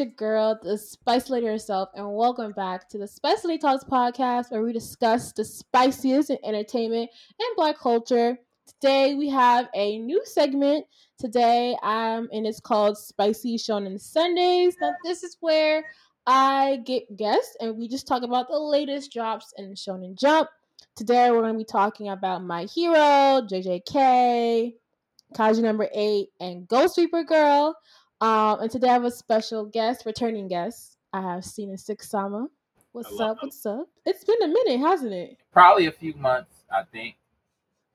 your girl, the Spice Lady herself, and welcome back to the Spice Lady Talks podcast, where we discuss the spiciest in entertainment and Black culture. Today we have a new segment. Today, um, and it's called Spicy Shonen Sundays. Now, this is where I get guests, and we just talk about the latest drops in Shonen Jump. Today, we're going to be talking about My Hero, JJK, Kaiju number eight, and Ghost Reaper Girl. Um, and today I have a special guest, returning guest. I have Cena Six Sama. What's up? What's up? It's been a minute, hasn't it? Probably a few months, I think.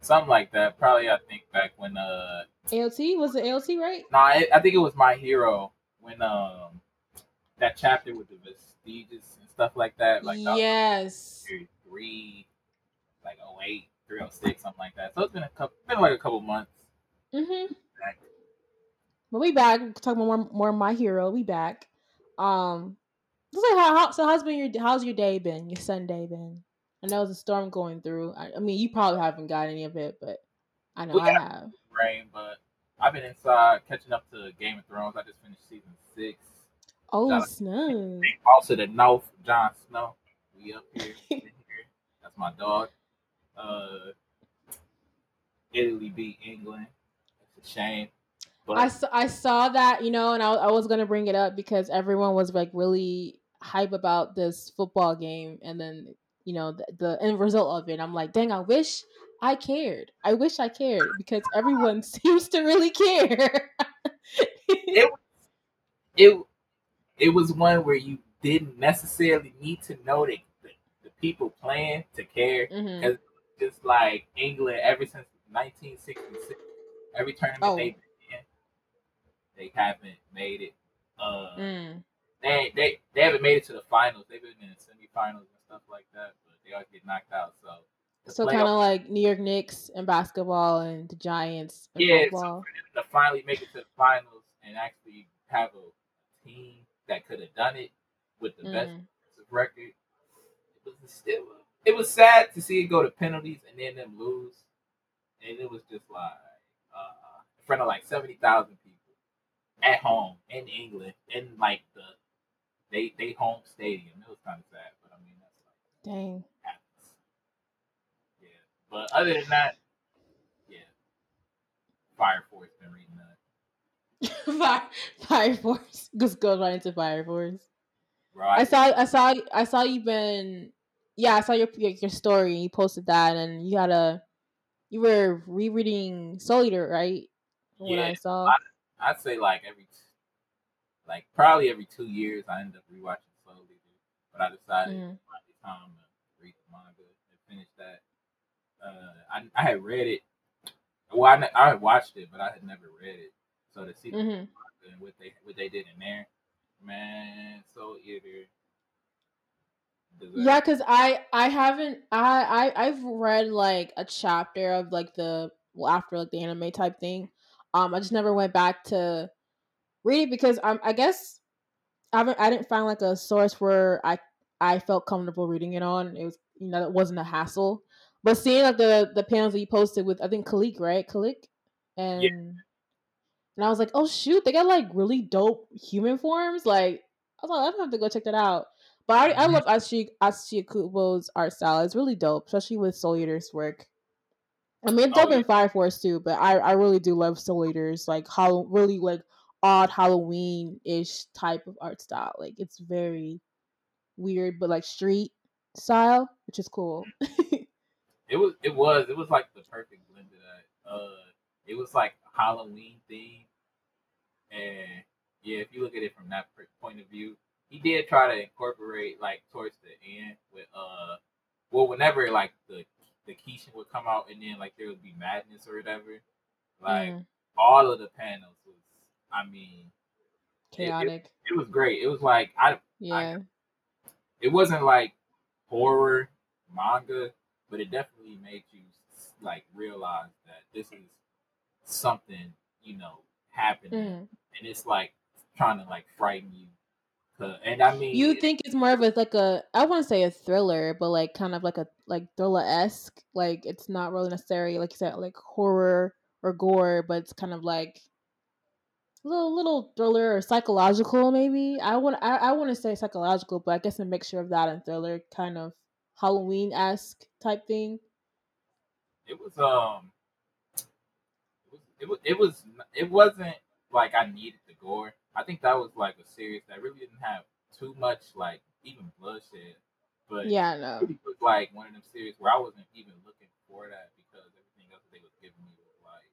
Something like that. Probably I think back when uh ALT was it ALT right? no, I, I think it was my hero when um that chapter with the vestiges and stuff like that. Like yes. three, like 08, 306, something like that. So it's been a couple been like a couple months. Mhm. back. But we back. We're talking about more, more my hero. We back. Um, so how, how so how's been your how's your day been? Your Sunday been? I know it's a storm going through. I, I mean, you probably haven't got any of it, but I know I have. Rain, but I've been inside catching up to Game of Thrones. I just finished season six. Oh it. snap! Also the North, Jon Snow. We up here. here. That's my dog. Uh Italy beat England. It's a shame. But I saw, I saw that, you know, and I, I was gonna bring it up because everyone was like really hype about this football game, and then you know the, the end result of it. I'm like, dang, I wish I cared. I wish I cared because everyone seems to really care. it it it was one where you didn't necessarily need to know the, the, the people playing to care. Mhm. Just like England ever since 1966, every tournament Oh. in, they haven't made it. Uh, Mm. they they they haven't made it to the finals. They've been in the semifinals and stuff like that, but they always get knocked out. So So kind of like New York Knicks and basketball and the Giants Yeah, so to finally make it to the finals and actually have a team that could have done it with the best Mm. defensive record. It was still it was sad to see it go to penalties and then them lose, and it was just like uh, in front of like seventy thousand people at home in England in like the they they home stadium. It was kind of sad, but I mean that's like Dang. happens. Yeah, but other than that, yeah, Fire Force been reading that. Fire, Fire Force. Just goes right into Fire Force. Right. I saw, I saw, I saw you been, yeah, I saw your your, your story. You posted that, and you had a, you were rereading Soul Eater, right? From What Yeah, I saw. I'd say like every, like probably every two years, I end up rewatching Soul Eater. But I decided by the time to read the manga and finish that. Uh, I I had read it. Well, I, I had watched it, but I had never read it. So to see the Mhm. manga and what they what they did in there, man, Eater. deserves- Yeah, because I I haven't I I I've read like a chapter of like the well after like the anime type thing. Um, I just never went back to read it because I'm I guess I haven't I didn't find like a source where I I felt comfortable reading it on. It was you know it wasn't a hassle. But seeing like the the panels that you posted with I think Kalik right Kalik and and I was like oh shoot they got like really dope human forms like I was like I'm gonna have to go check that out. But I, I Mhm. love Ashi Ashi Kubo's art style. It's really dope, especially with Soul Eater's work. I mean, it's Oh, in yeah. Fire Force too, but I, I really do love Soul Eater's like how really like odd Halloween ish type of art style. Like it's very weird, but like street style, which is cool. It was it was it was like the perfect blend of that. Uh, it was like Halloween theme, and yeah, if you look at it from that point of view, he did try to incorporate like towards the end with uh, well, whenever like the the Kishin would come out, and then like there would be madness or whatever. Like Mm, all of the panels was, I mean, it- it- chaotic. it was great. It was like I yeah. it wasn't like horror manga, but it definitely made you like realize that this is something you know happening, Mm. and it's like trying to like frighten you. 'Cause- And I mean, You think it's more of a like a I wouldn't say a thriller, but like kind of like a like thriller esque. Like it's not really necessarily like you said like horror or gore, but it's kind of like a little little thriller or psychological maybe. I want I, I want to say psychological, but I guess a mixture of that and thriller, kind of Halloween esque type thing. It was um, it was it was it wasn't like I needed the gore. I think that was like a series that really didn't have too much like even bloodshed. But yeah, no, it was like one of them series where I wasn't even looking for that because everything else that they was giving me was like,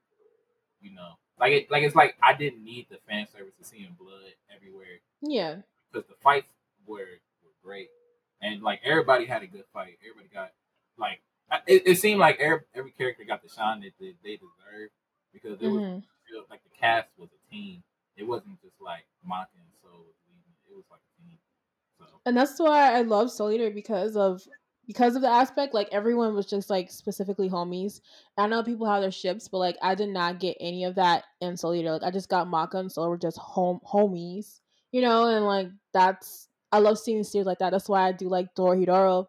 you know, like it like it's like I didn't need the fan service to seeing blood everywhere. Yeah, because the fights were were great and like everybody had a good fight. Everybody got like it, it seemed like every, every character got the shine that they, they deserved because it mm-hmm. was like the cast was a team. It wasn't just like and Soul It was like a team. So and that's why I love Soul Eater because of because of the aspect like everyone was just like specifically homies. I know people have their ships, but like I did not get any of that in Soul Eater. Like I just got Maka and Soul were just home homies, you know, and like that's I love seeing series like that. That's why I do like Dorohedoro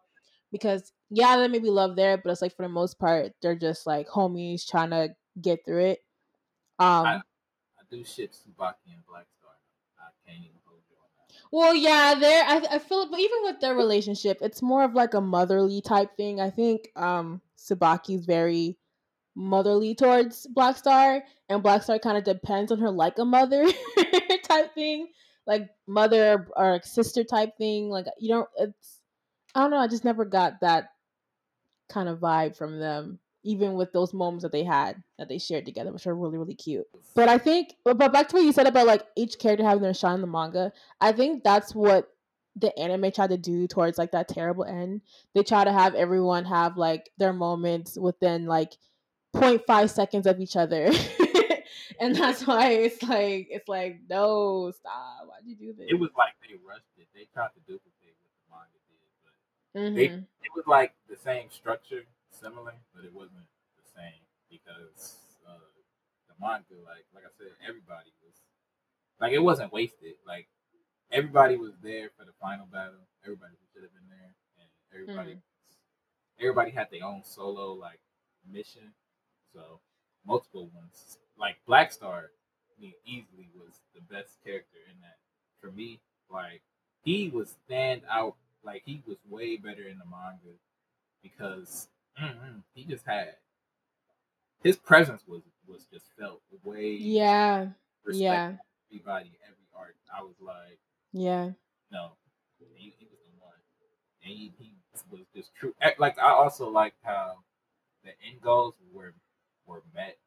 because yeah, they maybe love there, but it's like for the most part, they're just like homies trying to get through it. Um, I do Tsubaki and. I can't even hold you on that. Well, yeah, there. I I feel, but even with their relationship, it's more of like a motherly type thing. I think um Tsubaki's very motherly towards Black Star, and Black Star kind of depends on her like a mother type thing like mother or sister type thing. Like you don't. It's I don't know. I just never got that kind of vibe from them, even with those moments that they had that they shared together, which are really really cute. But I think, but back to what you said about like each character having their shine in the manga. I think that's what the anime tried to do towards like that terrible end. They try to have everyone have like their moments within like 0.5 seconds of each other. and that's why it's like it's like no stop why'd you do this it was like they rushed it they tried to duplicate what the manga did but mm-hmm. they, it was like the same structure similar but it wasn't the same because uh, the manga like like i said everybody was like it wasn't wasted like everybody was there for the final battle everybody should have been there and everybody mm-hmm. everybody had their own solo like mission so multiple ones like Black Star, I mean, easily was the best character in that. For me, like he was stand out. Like he was way better in the manga because mm-hmm, he just had his presence was was just felt way. Yeah. Yeah. Everybody, every art. I was like, yeah. No, he, he was the one, and he, he was just true. Like I also liked how the end goals were were met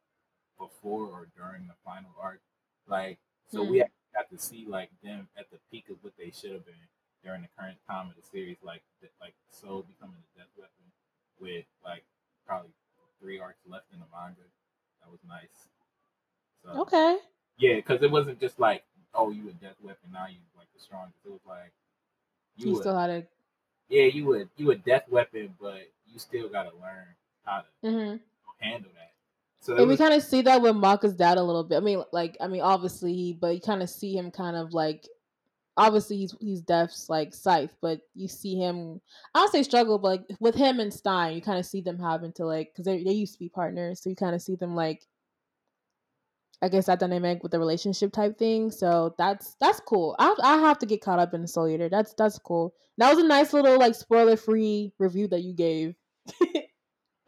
before or during the final arc. Like, so mm. we hmm. got to see like them at the peak of what they should have been during the current time of the series, like like Soul becoming the death weapon with like probably three arcs left in the manga. That was nice. So, okay. Yeah, because it wasn't just like, oh, you a death weapon now you like the strongest. It was like you, you still had a yeah, you would you a death weapon, but you still got to learn how to mm-hmm. handle that. So and was... we kind of see that with Maka's dad a little bit. I mean, like, I mean, obviously, but you kind of see him kind of like, obviously he's he's Death's like Scythe, but you see him. I don't say struggle, but like with him and Stein, you kind of see them having to like because they they used to be partners, so you kind of see them like. I guess that dynamic with the relationship type thing, so that's that's cool. I I have to get caught up in Soul Eater. That's that's cool. That was a nice little like spoiler free review that you gave.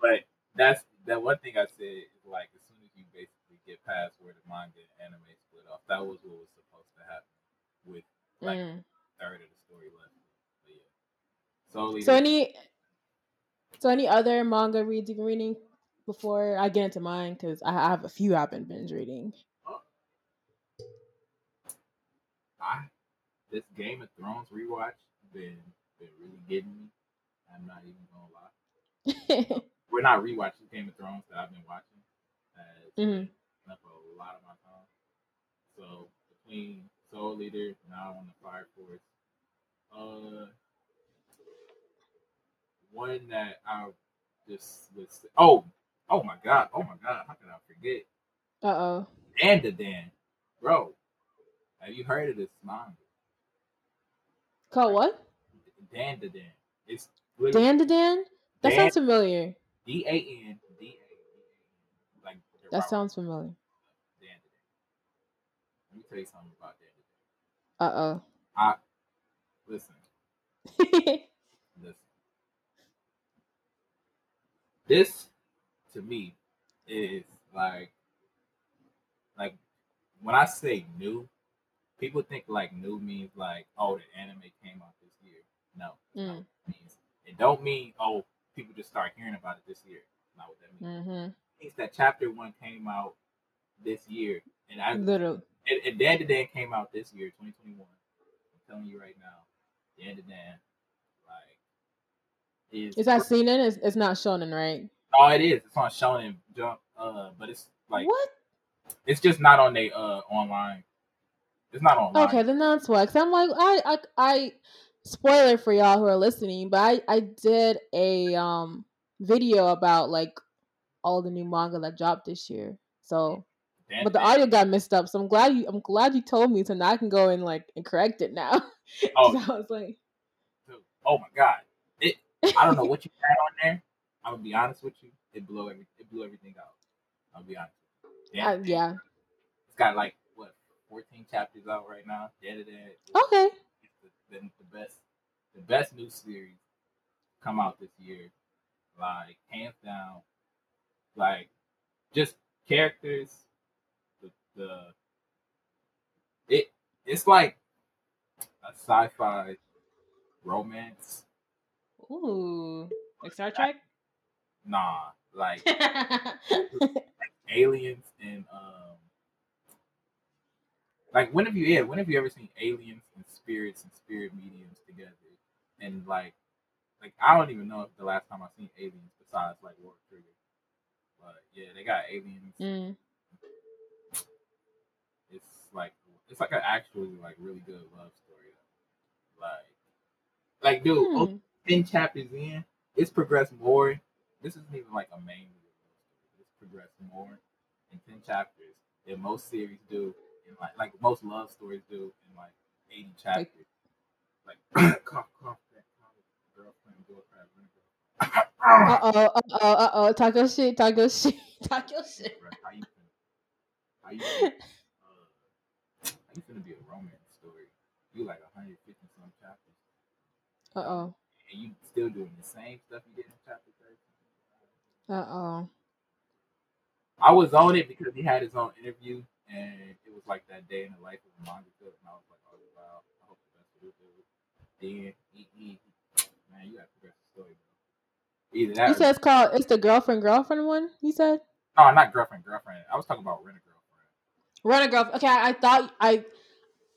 but that's that one thing I said like as soon as you basically get past where the manga and anime split off, that was what was supposed to happen with like mm. third of the story left. But yeah. Solely so any so any other manga reads you've been reading before I get into mine because I have a few I've been binge reading. I this Game of Thrones rewatch been been really getting me. I'm not even gonna lie. We're not rewatching Game of Thrones that I've been watching mm-hmm. up a lot of my time. So between Soul Eater, now on the Fire Force, uh, one that I just was oh oh my god oh my god how can I forget? Uh oh. Dandadan, bro. Have you heard of this manga? Called what? Dandadan. It's Dandadan. That Dan, sounds familiar. D A N that sounds familiar. Let me tell you something about Uh I listen, oh. listen. This to me is like like when I say new, people think like new means like oh the anime came out this year. No, Mm. it means. It don't mean oh people just start hearing about it this year. Not what that means. mm-hmm. It means that chapter one came out this year, and I Little. And, and Dandadan came out this year, 2021. I'm telling you right now, Dandadan, like is Is that seinen? It's, it's not shonen, right? Oh, it is. It's on Shonen Jump, uh, but it's like what? it's just not on the uh online. It's not online. Okay, then that's why. Cause I'm like, I, I, I. Spoiler for y'all who are listening, but I, I did a um video about like all the new manga that dropped this year. So, But the audio got messed up. So I'm glad you, I'm glad you told me, so now I can go and like and correct it now. Oh. I was like, dude, oh my god! It. I don't know what you had on there. I'm gonna be honest with you. It blew every. It blew everything out. I'll be honest. Dan uh, yeah, It's got like what 14 chapters out right now. To Dan. okay. It's the, the, the best. The best new series come out this year. Like hands down. Like just characters. The, it it's like a sci-fi romance. Ooh, like Star Trek. Nah, like aliens and um, like when have you yeah when have you ever seen aliens and spirits and spirit mediums together and like like I don't even know if the last time I seen aliens besides like World Trigger, but yeah they got aliens. mm. It's like it's like an actually like really good love story. Like like dude, Hmm. ten chapters in, it's progressed more. This isn't even like a main. It's progressed more in ten chapters than most series do in like like most love stories do in like eighty chapters. Like cough cough that girlfriend girlfriend girlfriend. Uh oh, uh oh, uh oh. Your shit. Your shit. Your shit. Bruh, How you finna, how you finna, uh, how you finna be a romance story? You like 150 some chapters, Uh oh. and you still doing the same stuff you did in chapter 13. Uh oh. I was on it because he had his own interview, and it was like that day in the life of a mangaka, and I was like, oh wow, I hope the best for this dude. Then he, he, man, you gotta progress the story, bro. Either that, You said it's called. It's the girlfriend girlfriend one. You said. no, not girlfriend, girlfriend. I was talking about rent girlfriend. Rent-A-Girlfriend. Okay, I, I thought I.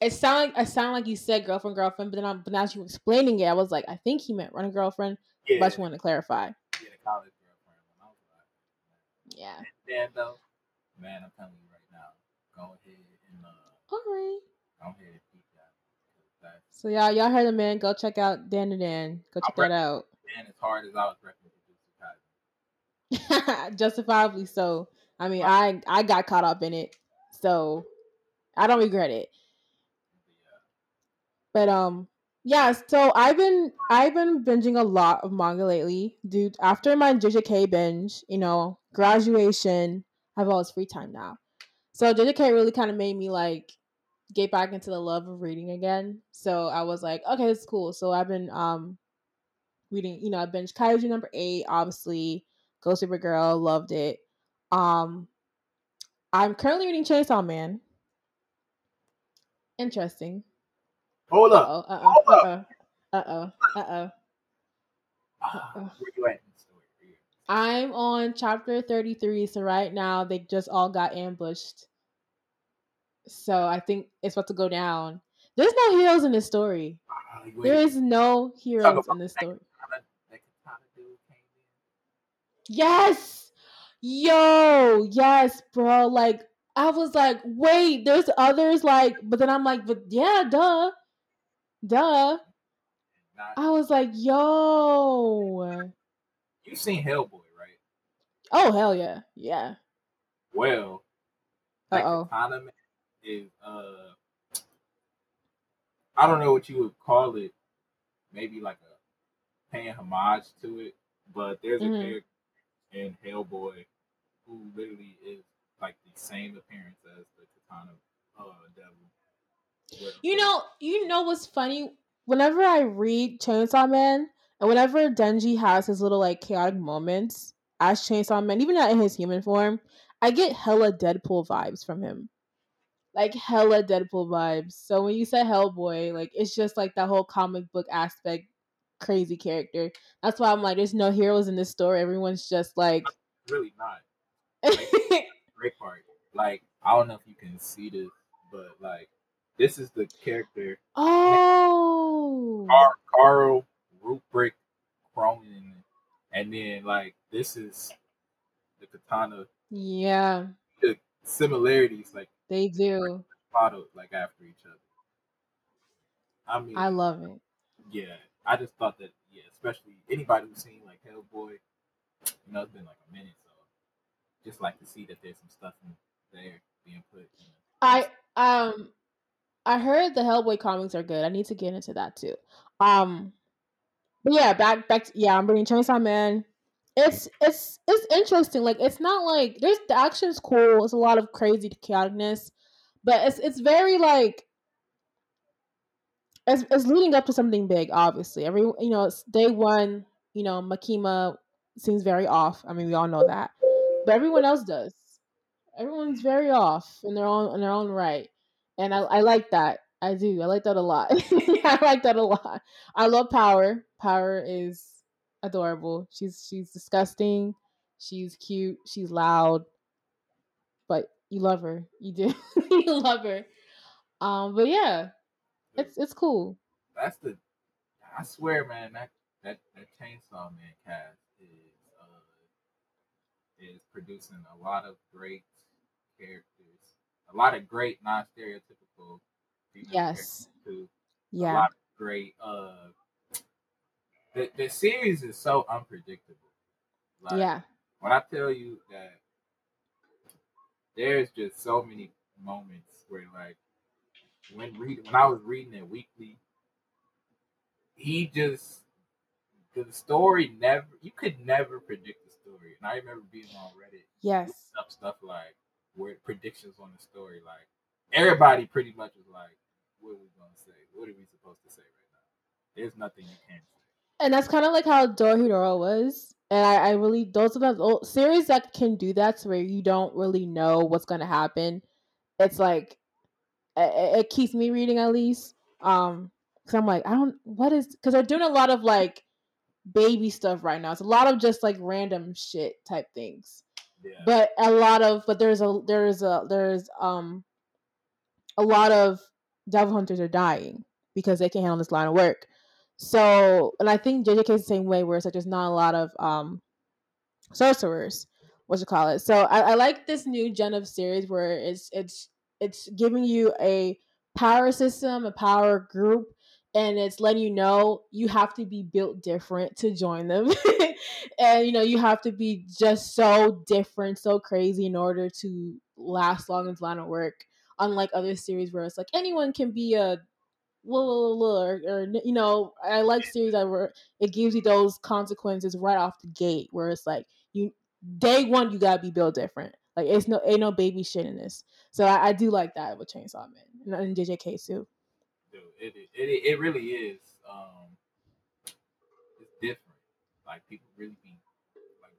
It sounded like I sounded like you said girlfriend girlfriend, but then I'm, but now as you were explaining it, I was like, I think he meant Rent-A-Girlfriend. Yeah, But I just wanted to clarify. yeah, college girlfriend. When I was like, Yeah. then though, man, I'm telling you right now, go ahead and uh, All right. go ahead and keep that. 'cause That So y'all, y'all heard the man. Go check out Dandadan. Go check I'll that out. as hard as I was recommending Justifiably so. I mean, I I got caught up in it, so I don't regret it. But um, yeah. So I've been I've been binging a lot of manga lately, dude. After my JJK binge, you know, graduation, I have all this free time now. So JJK really kind of made me like get back into the love of reading again. So I was like, okay, it's cool. So I've been um reading, you know, I binged Kaiju number eight, obviously. Ghost Reaper Girl, loved it. Um I'm currently reading Chainsaw Man. Interesting. Hold up. Uh oh. Uh oh. Uh oh. Where you at in the story? Where you at? I'm on chapter 33, so right now they just all got ambushed. So I think it's about to go down. There's no heroes in this story. Wait, There is no heroes in this story. Katana- that Katana dude came in. Yes! Yo, yes, bro. Like, I was like, wait, there's others, like, but then I'm like, but yeah, duh. Duh. Not, I was like, yo. you seen Hellboy, right? Oh, hell yeah. Yeah. Well. Katana man is uh, I don't know what you would call it. Maybe like a paying homage to it, but there's a Mhm. character in Hellboy who literally is like the same appearance as the Katana uh devil. You know, you know what's funny? Whenever I read Chainsaw Man, and whenever Denji has his little like chaotic moments as Chainsaw Man, even not in his human form, I get hella Deadpool vibes from him. Like hella Deadpool vibes. So when you say Hellboy, like it's just like that whole comic book aspect, crazy character. That's why I'm like, there's no heroes in this story. Everyone's just like really not. Great part. Like I don't know if you can see this, but like this is the character Oh Car- Karl Ruprecht Kroenen, and then like this is the katana. Yeah, The similarities like they do. modeled like after each other. I mean, I love it. yeah, I just thought that yeah, especially anybody who's seen like Hellboy, you know, it's been like a minute, just like to see that there's some stuff in there being put. I um I heard the Hellboy comics are good. I need to get into that too. Um but yeah, back back to, yeah, I'm bringing Chainsaw Man. It's it's it's interesting. Like it's not like there's the action's cool. It's a lot of crazy chaoticness, but it's it's very like it's, it's leading up to something big. Obviously, every you know it's day one. You know Makima seems very off. I mean, we all know that, but everyone else does. Everyone's very off in their own in their own right, and I I like that. I do. I like that a lot. I like that a lot. I love Power. Power is adorable. She's she's disgusting. She's cute. She's loud. But you love her. You do. you love her. Um, but yeah, it's it's cool. that's the. I swear, man, that that that Chainsaw Man cast is producing a lot of great characters, a lot of great non-stereotypical female Yes. characters too. a lot of great. Uh, the the series is so unpredictable. Like, Yeah. When I tell you that there's just so many moments where, like, when reading, when I was reading it weekly, he just the story never you could never predict story. And I remember being on Reddit Yes. up stuff like where predictions on the story. Like everybody pretty much was like, "What are we gonna say? What are we supposed to say right now?" There's nothing you can't say. And that's kind of like how Dorohedoro was. And I, I really those are the old series that can do that, to where you don't really know what's gonna happen. It's like it, it keeps me reading at least. Um, because I'm like, I don't what is because they're doing a lot of like baby stuff right now. It's a lot of just like random shit type things. Yeah, but a lot of but there's a there's a there's um a lot of devil hunters are dying because they can't handle this line of work so and i think jjk is the same way where it's like there's not a lot of um sorcerers what you call it so I, I like this new gen of series where it's it's it's giving you a power system a power group and it's letting you know you have to be built different to join them. And you know you have to be just so different so crazy in order to last long in this line of work unlike other series where it's like anyone can be a or, or you know i like series that where it gives you those consequences right off the gate where it's like you day one you gotta be built different. Like it's no ain't no baby shit in this. So i, I do like that with chainsaw man and, and jjk too dude, it, it it it really is. Um, it's different. Like people really be like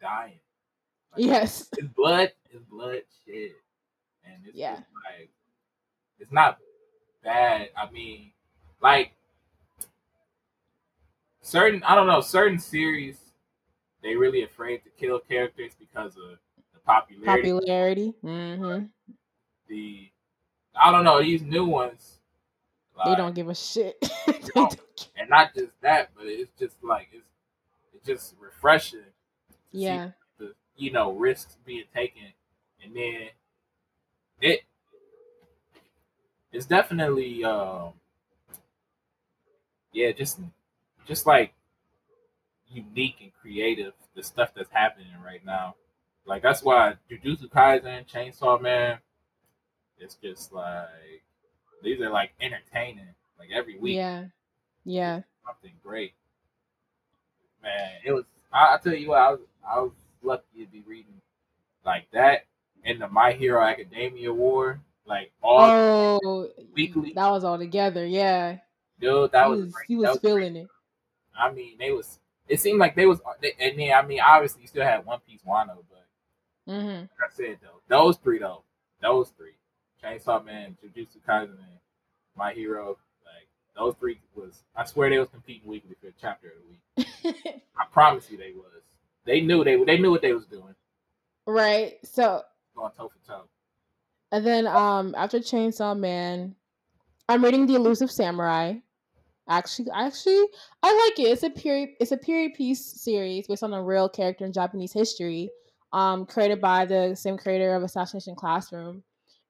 dying. Like, yes it's blood. It's blood shed, and it's Yeah. like it's not bad. I mean, like certain I don't know certain series they really afraid to kill characters because of the popularity. popularity hmm The I don't know these new ones. They don't give a shit and not just that, but it's just like it's it's just refreshing. yeah the you know risks being taken, and then it it's definitely um yeah just just like unique and creative the stuff that's happening right now. Like that's why Jujutsu Kaisen, Chainsaw Man, it's just like these are like entertaining. Like every week, yeah yeah something great. Man, it was. I, I tell you what, I was I was lucky to be reading like that and the My Hero Academia War. like all oh, weekly. That was all together, yeah. Dude, that he was, was he was, was feeling great. it. I mean, they was. It seemed like they was, they, and then I mean, obviously, you still had One Piece Wano, but mm-hmm. like I said though, those three though, those three, Chainsaw Man, Jujutsu Kaisen, and My Hero, like those three was. I swear they was competing weekly for a chapter of the week. I promise you, they was. They knew they they knew what they was doing. Right. So going toe for toe. And then um after Chainsaw Man, I'm reading The Elusive Samurai. Actually, actually, I like it. It's a period. It's a period piece series based on a real character in Japanese history, um, created by the same creator of Assassination Classroom,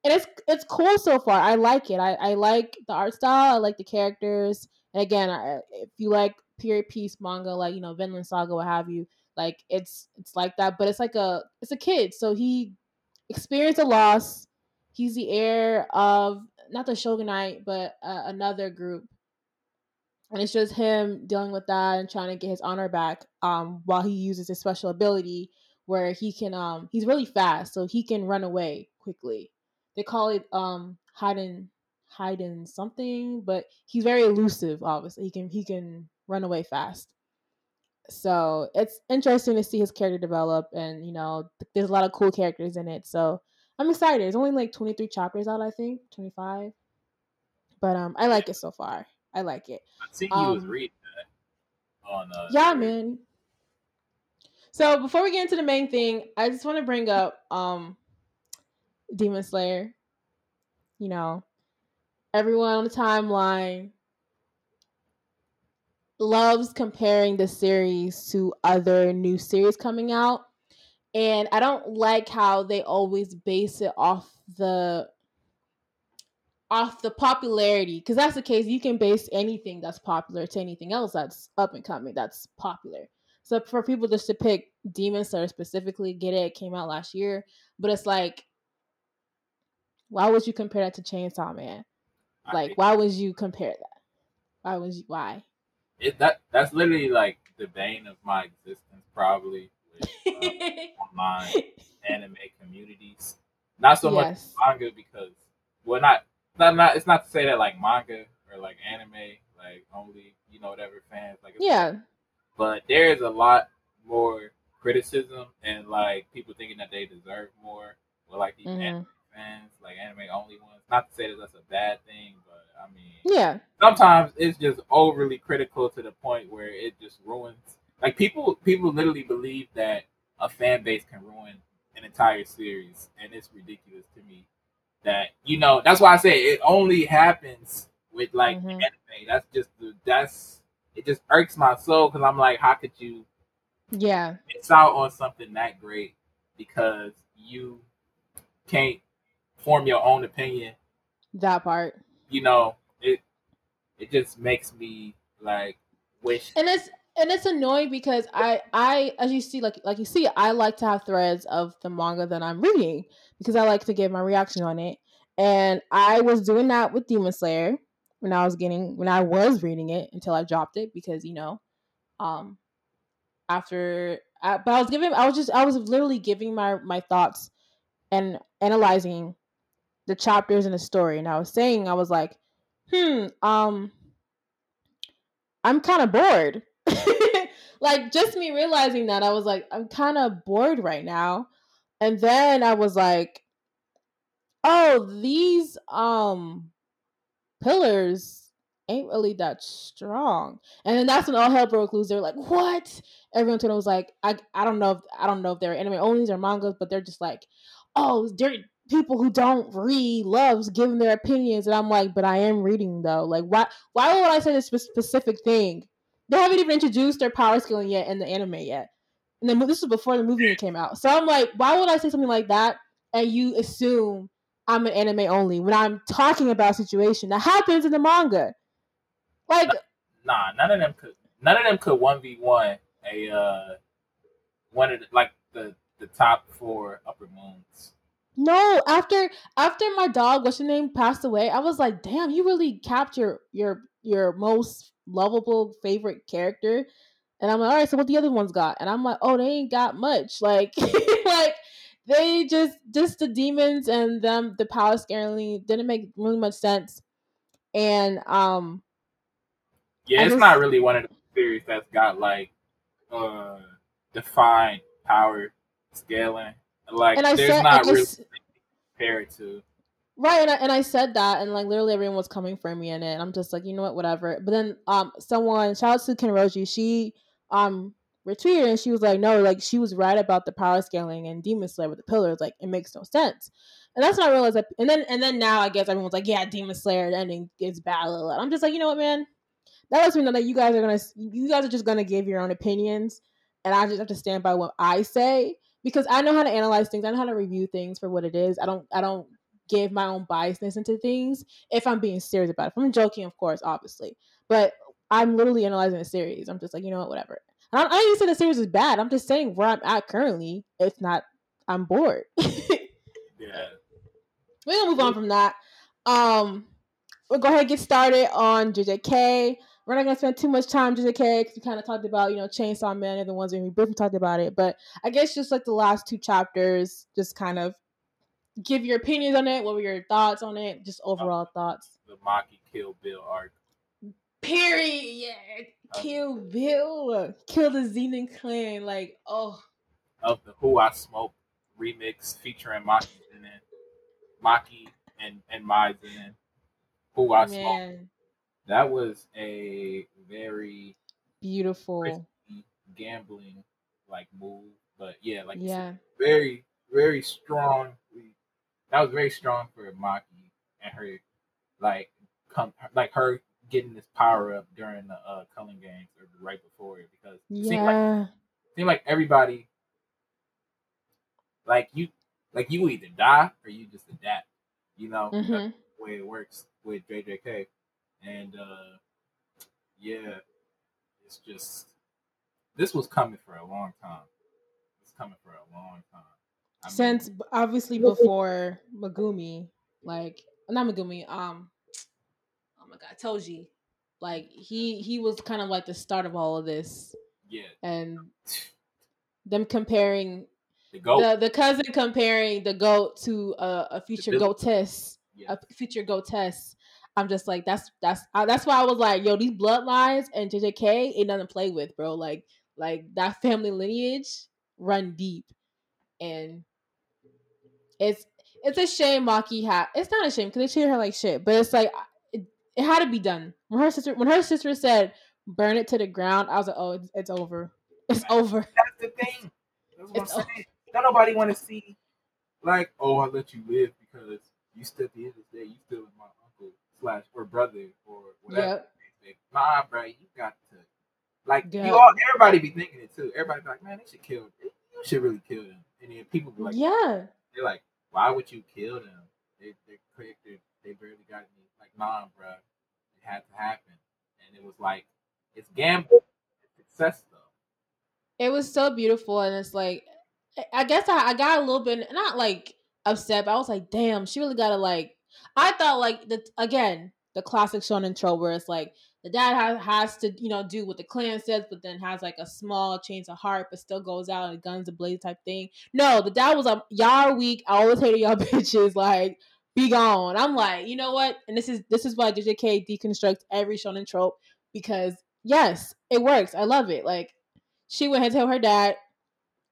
and it's it's cool so far. I like it. I, I like the art style. I like the characters. And again, I, if you like period piece manga, like you know Vinland Saga, what have you, like it's it's like that. But it's like a it's a kid, so he experienced a loss. He's the heir of not the shogunate, but uh, another group and it's just him dealing with that and trying to get his honor back um while he uses his special ability where he can um he's really fast so he can run away quickly they call it um hiding hiding something but he's very elusive obviously. He can he can run away fast. So it's interesting to see his character develop and you know there's a lot of cool characters in it. So i'm excited. There's only like 23 chapters out i think. 25 but um i like it so far. I like it. I think um, you was reading that on. Uh, yeah, man. So before we get into the main thing, I just want to bring up um, Demon Slayer. You know, everyone on the timeline loves comparing the series to other new series coming out. And I don't like how they always base it off the off the popularity because that's the case you can base anything that's popular to anything else that's up and coming that's popular so for people just to pick demon slayer specifically get it, it came out last year but it's like why would you compare that to chainsaw man? Like why would you compare that? Why would you why? It, that that's literally like the bane of my existence probably with uh, online anime communities. Not so yes. much manga because well not not, not it's not to say that like manga or like anime like only you know whatever fans like yeah. but there is a lot more criticism and like people thinking that they deserve more or like these mm-hmm. anime fans like anime only ones not to say that that's a bad thing but i mean yeah sometimes it's just overly critical to the point where it just ruins like people people literally believe that a fan base can ruin an entire series and it's ridiculous to me that you know that's why I say it only happens with like mm-hmm. anime. That's just the that's it just irks my soul because I'm like, how could you? Yeah, it's out on something that great because you can't form your own opinion. That part, you know, it it just makes me like wish. And it's and it's annoying because I I as you see like like you see I like to have threads of the manga that I'm reading because I like to give my reaction on it. And I was doing that with Demon Slayer when I was getting when I was reading it until I dropped it because you know, um, after I, but I was giving I was just I was literally giving my my thoughts and analyzing the chapters in the story, and I was saying I was like, hmm, um, I'm kind of bored. like just me realizing that I was like, I'm kind of bored right now. And then I was like, oh, these um pillars ain't really that strong. And then that's when all hell broke loose. They're like, what? Everyone told was like, I I don't know if I don't know if they're anime onlys or mangas, but they're just like, oh, they're people who don't read loves giving their opinions. And I'm like, but I am reading though. Like why why would I say this specific thing? They haven't even introduced their power scaling yet in the anime yet. And then this was before the movie came out. So I'm like, why would I say something like that and you assume I'm an anime only when I'm talking about a situation that happens in the manga? Like Nah, none of them could none of them could one v one a uh one of the, like the the top four upper moons. No, after after my dog, what's your name, passed away, I was like, damn, you really capture your your most lovable favorite character. And I'm like, all right, so what the other ones got? And I'm like, oh, they ain't got much. Like, like they just just the demons and them the power scaling didn't make really much sense. And um Yeah, I it's just- not really one of the series that's got like uh defined power scaling. Like and I there's said not and I really compared to Right, and I, and I said that, and like literally everyone was coming for me in it. And I'm just like, you know what, whatever. But then, um, someone shout out to Kenroji, she um retweeted and she was like, no, like she was right about the power scaling and Demon Slayer with the pillars. Like it makes no sense, and that's when I realized that. And then and then now I guess everyone's like, yeah, Demon Slayer the ending is bad. blah. I'm just like, you know what, man, that lets me know that you guys are gonna, you guys are just gonna give your own opinions, and I just have to stand by what I say because I know how to analyze things. I know how to review things for what it is. I don't, I don't give my own biasness into things if I'm being serious about it. If I'm joking, of course, obviously, but I'm literally analyzing the series. I'm just like, you know what, whatever. I don't, I didn't say the series is bad. I'm just saying where I'm at currently. It's not. I'm bored. yeah. We're gonna move on from that. Um, we'll go ahead and get started on JJK. We're not gonna spend too much time on JJK because we kind of talked about you know Chainsaw Man and the ones that we briefly talked about it. But I guess just like the last two chapters, just kind of give your opinions on it. What were your thoughts on it? Just oh, overall thoughts. The Maki Kill Bill arc. Period. Yeah. Kill Bill. Kill the Zenin clan. Like, oh, of the Who I Smoke remix featuring Maki it. Maki and and Mize it. Who I Smoke. That was a very Beautiful. gambling like move. But yeah, like Yeah. very, very strong. That was very strong for Maki and her, like, come like her getting this power up during the uh, Culling games or right before it because it seemed like Yeah. seemed like everybody, like you, like you either die or you just adapt. You know, Mhm. the way it works with JJK, and uh yeah, it's just this was coming for a long time. It's coming for a long time. I mean, Since b- obviously before Megumi, like not Megumi, um, oh my god, Toji, like he he was kind of like the start of all of this, yeah, and them comparing the goat. the the cousin comparing the goat to a, a future Bill- goatess, yeah. a future goatess. I'm just like that's that's that's why I was like, yo, these bloodlines and JJK ain't nothing to play with, bro. Like like that family lineage run deep, and it's it's a shame Maki had. It's not a shame because they treated her like shit, but it's like it, it had to be done. When her sister when her sister said burn it to the ground, I was like, oh, it's, it's over. It's over. That's the thing. That's what It's I'm saying. Don't nobody want to see like, oh, I let you live because you still at the end of the day, you still is my uncle slash or brother or whatever. Yep. Nah, bro, you got to like Yeah. you all. Everybody be thinking it too. Everybody be like, man, they should kill. Eh, you should really kill them. And then people be like, yeah. they're like, why would you kill them? They they character they barely got any. Like, nah, bro, it had to happen. And it was like, it's gamble, it's success though. it was so beautiful and it's like I- i guess I, I got a little bit not like upset but i was like damn she really gotta like i thought like the again the classic shonen trope where it's like the dad has, has to you know do what the clan says but then has like a small change of heart but still goes out and guns a blaze type thing. No the dad was like y'all are weak i always hated y'all bitches like be gone. I'm like you know what? And this is this is why jjk deconstructs every shonen trope because yes it works. I love it. Like she went and told her dad,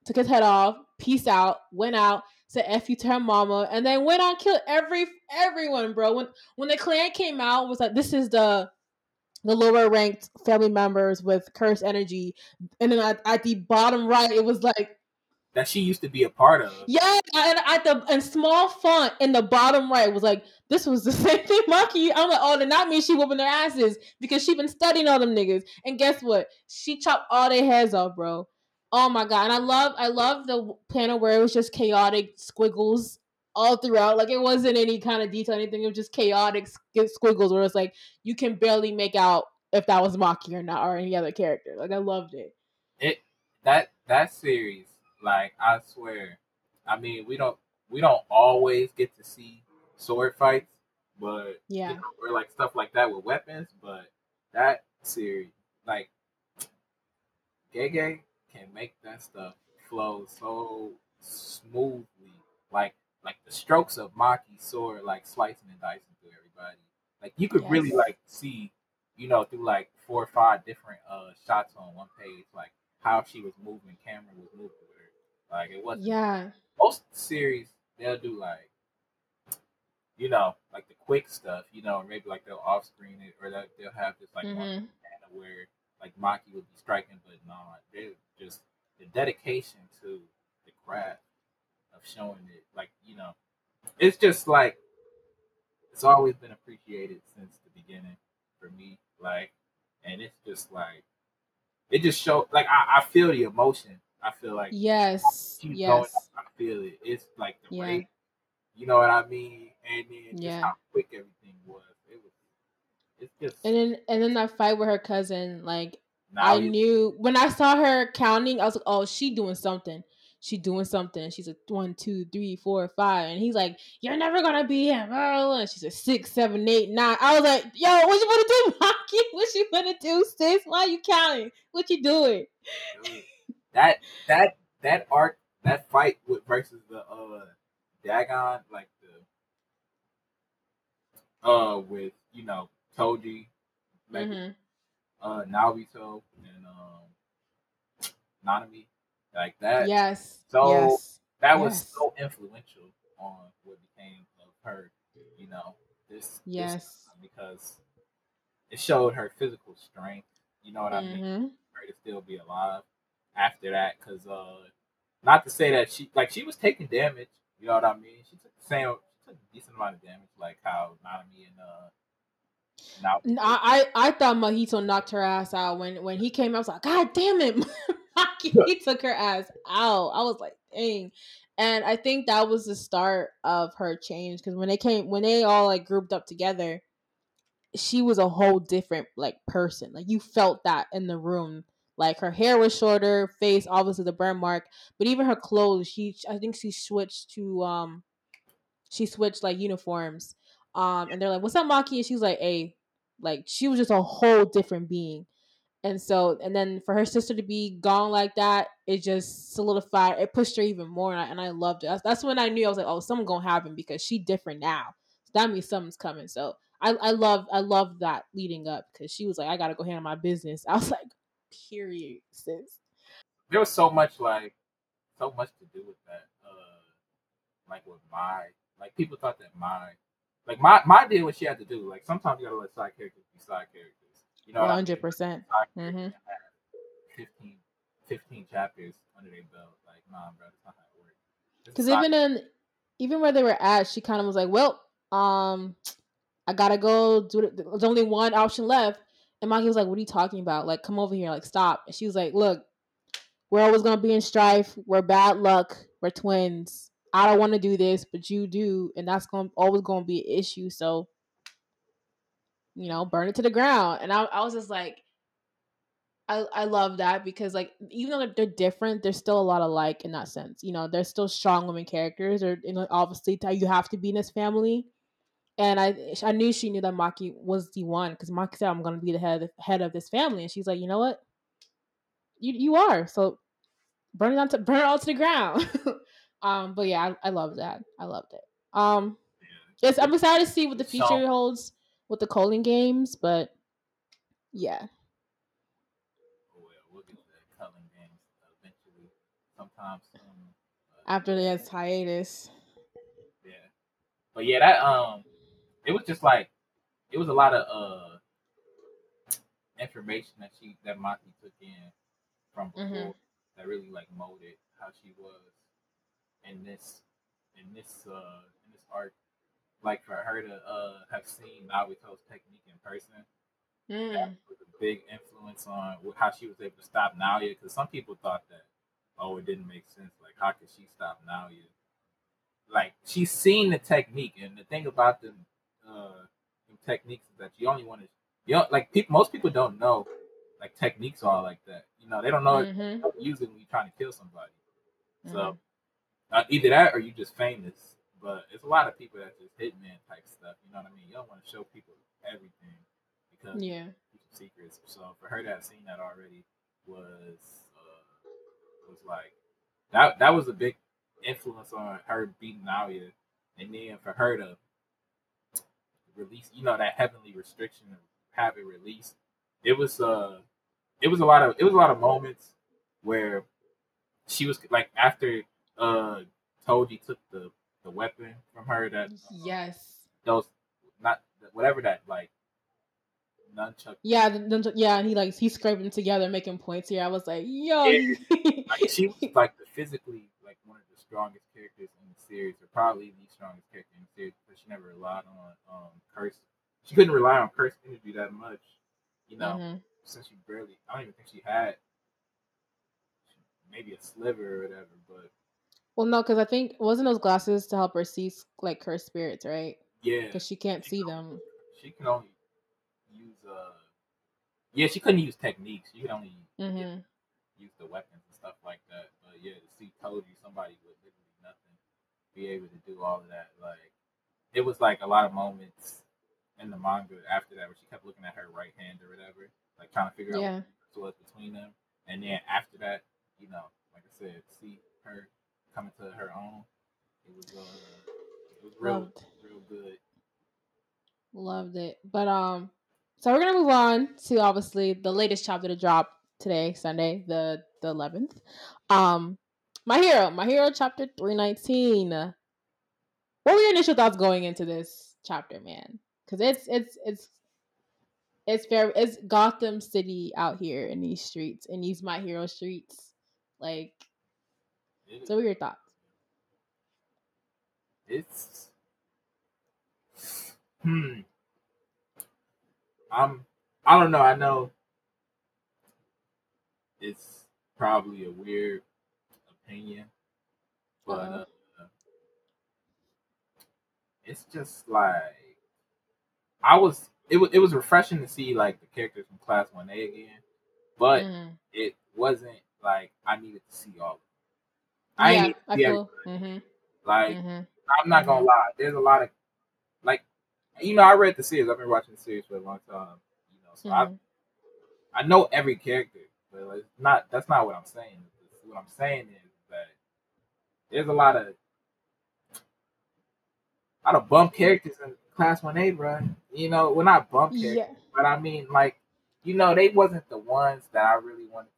took his head off, peace out, went out, said F you to her mama, and then went on killed every everyone, bro. When when the clan came out, was like this is the the lower ranked family members with cursed energy. And then at, at the bottom right, it was like That she used to be a part of. yeah, and at the in small font in the bottom right was like this was the same thing, Monkey. I'm like, oh, then that means she whooping their asses because she been studying all them niggas. And guess what? She chopped all their heads off, bro. Oh my god! And I love, I love the panel where it was just chaotic squiggles all throughout. Like it wasn't any kind of detail, anything. It was just chaotic squiggles where it's like you can barely make out if that was Maki or not, or any other character. Like I loved it. It that that series, like I swear, I mean we don't we don't always get to see sword fights, but Yeah. you know, or like stuff like that with weapons. But that series, like Gege, can make that stuff flow so smoothly like like the strokes of Maki's sword, like slicing and dicing through everybody. Like you could really like see, you know, through like four or five different uh shots on one page, like how she was moving, camera was moving with her. Like it wasn't Yeah. most series they'll do like you know like the quick stuff you know or maybe like they'll off screen it or they'll, they'll have this like hmm panel where like Maki would be striking but not they just the dedication to the craft of showing it like you know it's just like it's always been appreciated since the beginning for me like and it's just like it just show like I, I feel the emotion I feel like Yes. keep going. Yes. I feel it. It's like the Yeah. rate. You know what I mean? And then just Yeah. how quick everything was. It was. It's just. And then and then that fight with her cousin, like now I you- knew when I saw her counting, I was like, "Oh, she doing something. She doing something." She's like one, two, three, four, five, and he's like, "You're never gonna be him." And she's like six, seven, eight, nine. I was like, "Yo, what you wanna do, Maki? What you wanna do, sis? Why you counting? What you doing?" dude, that that that arc that fight with versus the uh Dagon like the uh with you know Toji, like hmm uh Naobito and um Nanami like that. Yes. So, yes. that was Yes. so influential on what became of her, you know, this, this Yes. time because it showed her physical strength. You know what I mean? hmm For her to still be alive after that, because uh, not to say that she like she was taking damage. You know what I mean? She took the same, she took a decent amount of damage, like how Nanami and uh, now N- I, I I thought Mojito knocked her ass out when when he came. I was like, God damn it, he took her ass out. I was like, dang. And I think that was the start of her change because when they came, when they all like grouped up together, she was a whole different like person. Like you felt that in the room. Like her hair was shorter, face obviously the burn mark, but even her clothes, she I think she switched to um, she switched like uniforms. Um, and they're like, "What's up, Maki?" And she was like, "Hey." Like she was just a whole different being. And so, and then for her sister to be gone like that, it just solidified. It pushed her even more, and I, and I loved it. That's, that's when I knew I was like, "Oh, something gonna happen because she different now." So that means something's coming. So I, I love, I love that leading up because she was like, "I gotta go handle my business." I was like, "Period, sis." there was so much like so much to do with that. Uh, like with my like people thought that my like my my did what she had to do. Like sometimes you gotta let side characters be side characters. You know, mean? Hundred percent. Side Mhm. 15, 15 chapters under their belt. Like, nah, bro, that's not how it works. Because even in, even where they were at, she kind of was like, "Well, um, I gotta go do it. There's only one option left." And Maki was like, "What are you talking about? Like, come over here. Like, stop." And she was like, "Look, we're always gonna be in strife. We're bad luck. We're twins. I don't want to do this, but you do, and that's going to always gonna be an issue. So, you know, burn it to the ground." And I, I was just like. I, I love that because like even though they're, different, there's still a lot of like in that sense. You know, they're still strong women characters, or you know, obviously you have to be in this family. And I I knew she knew that Maki was the one because Maki said I'm gonna be the head head of this family, and she's like, you know what, you you are so burn it on to burn it all to the ground. um, but yeah, I, I love that. I loved it. Um, yes, I'm excited to see what the So- future holds with the Culling games, but yeah. Oh, well, we'll get to that Culling games eventually, sometime soon. After this hiatus. yeah, but yeah, that um, it was just like it was a lot of uh information that she that Maki took in from before Mhm. that really like molded how she was in this in this uh in this arc. Like for her to uh have seen Naobito's technique in person, that Mm. was a big influence on how she was able to stop Naoya. Because some people thought that, oh, it didn't make sense. Like, how could she stop Naoya? Like, she's seen the technique, and the thing about the uh, techniques is that you only want to, you know, like people. Most people don't know, like techniques are like that. You know, they don't know Mhm. how to use it when you're trying to kill somebody. So uh, either that or you just famous. But it's a lot of people that just hitman type stuff. You know what I mean? You don't want to show people everything because Yeah. secrets. So for her to have seen that already was uh, was like that. That was a big influence on her beating Naoya, and then for her to release, you know, that heavenly restriction of have it released. It was uh, it was a lot of it was a lot of moments where she was like after uh Toji took the the weapon from her that uh, yes those not whatever that like nunchuck yeah the, the, yeah and he like he's scraping together making points here I was like yo Yeah. like she was like the physically like one of the strongest characters in the series, or probably the strongest character in the series, because she never relied on um curse. She couldn't rely on curse energy that much, you know, Mhm. since she barely. I don't even think she had maybe a sliver or whatever, but well no because I think wasn't those glasses to help her see like cursed spirits right yeah, because she can't see them she can only use uh, yeah, she couldn't use techniques. She could only hmm use the weapons and stuff like that. But yeah, to see you somebody with literally nothing, be able to do all of that, like it was like a lot of moments in the manga after that where she kept looking at her right hand or whatever, like trying to figure out yeah what was between them. And then after that, you know, like I said, see her coming to her own. It was uh, it was real, Loved. real good. Loved it. But um so we're gonna move on to obviously the latest chapter to drop today, Sunday, the the eleventh. Um My Hero, My Hero chapter three nineteen. What were your initial thoughts going into this chapter, man? Because it's it's it's it's very it's Gotham City out here in these streets, in these My Hero streets. Like, so what were your thoughts? it's hmm. I'm I don't know. I know it's probably a weird opinion, but Uh-oh. uh, it's just like I was. It was it was refreshing to see like the characters from Class One A again, but Mhm. it wasn't like I needed to see all of them. I ain't yeah, to I feel. hmm everybody. like hmm I'm not gonna lie. There's a lot of like, you know, I read the series. I've been watching the series for a long time. You know, so. I I know every character, but like, not that's not what I'm saying. What I'm saying is that there's a lot of a lot of bump characters in Class One A, bro. You know, well, not bump characters, Yeah. but I mean, like, you know, they wasn't the ones that I really wanted.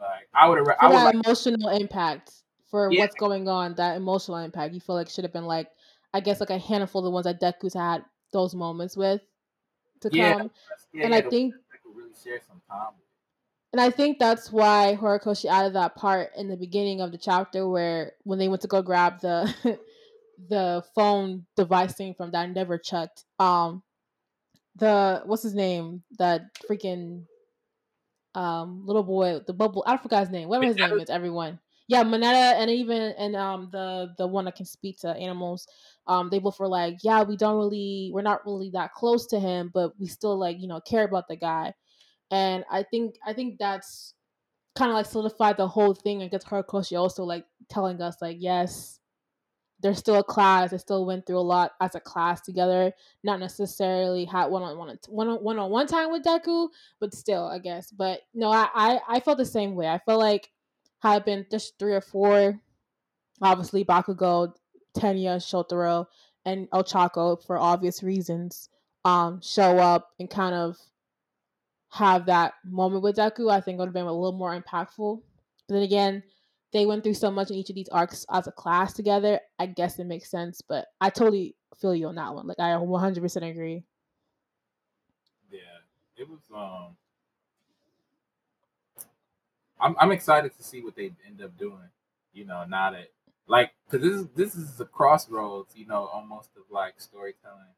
Like, I would have, I would that like, emotional impact for Yeah. what's going on that emotional impact you feel like should have been like i guess like a handful of the ones that deku's had those moments with to Yeah, come yeah, and i think ones that could really share some time. and i think that's why horikoshi added that part in the beginning of the chapter where when they went to go grab the the phone device thing from that never checked um the what's his name that freaking um little boy the bubble i forgot his name whatever his name is everyone. Yeah Mineta and even and um the the one that can speak to animals. Um they both were like yeah we don't really we're not really that close to him but we still like you know care about the guy. And i think i think that's kind of like solidified the whole thing and gets Horikoshi also like telling us like yes they're still a class they still went through a lot as a class together not necessarily had one-on-one one one-on-one time with deku but still i guess. But no i i, I felt the same way. I felt like had it been just three or four obviously bakugo tenya shotaro and el for obvious reasons um show up and kind of have that moment with deku i think would have been a little more impactful. But then again they went through so much in each of these arcs as a class together. I guess it makes sense, but I totally feel you on that one. Like I 100% agree. Yeah, it was. Um, I'm I'm excited to see what they end up doing. You know, now that like because this is this is the crossroads. You know, almost of like storytelling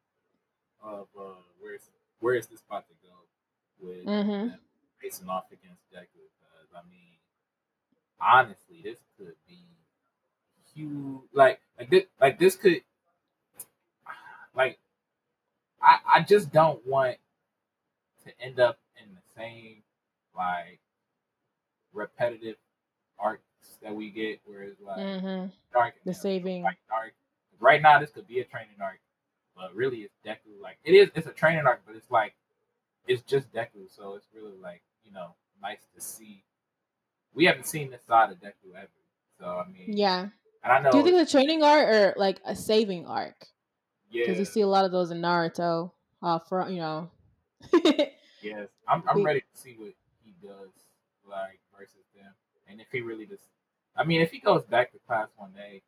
of uh, where's where is this about to go with mm-hmm. facing off against Deku? Because I mean, honestly, this could be huge. Like like this like this could like I I just don't want to end up in the same like repetitive arcs that we get, where it's like Mhm. dark The saving. like dark. Right now, this could be a training arc, but really, it's Deku. Like it is, it's a training arc, but it's like it's just Deku, so it's really like you know nice to see. We haven't seen this side of Deku ever, So I mean, Yeah. and I know. Do you think the training arc or like a saving arc? yeah, Because you see a lot of those in Naruto. Uh, for you know. yes, I'm I'm ready to see what he does like versus them, and if he really just. I mean, if he goes back to class one day,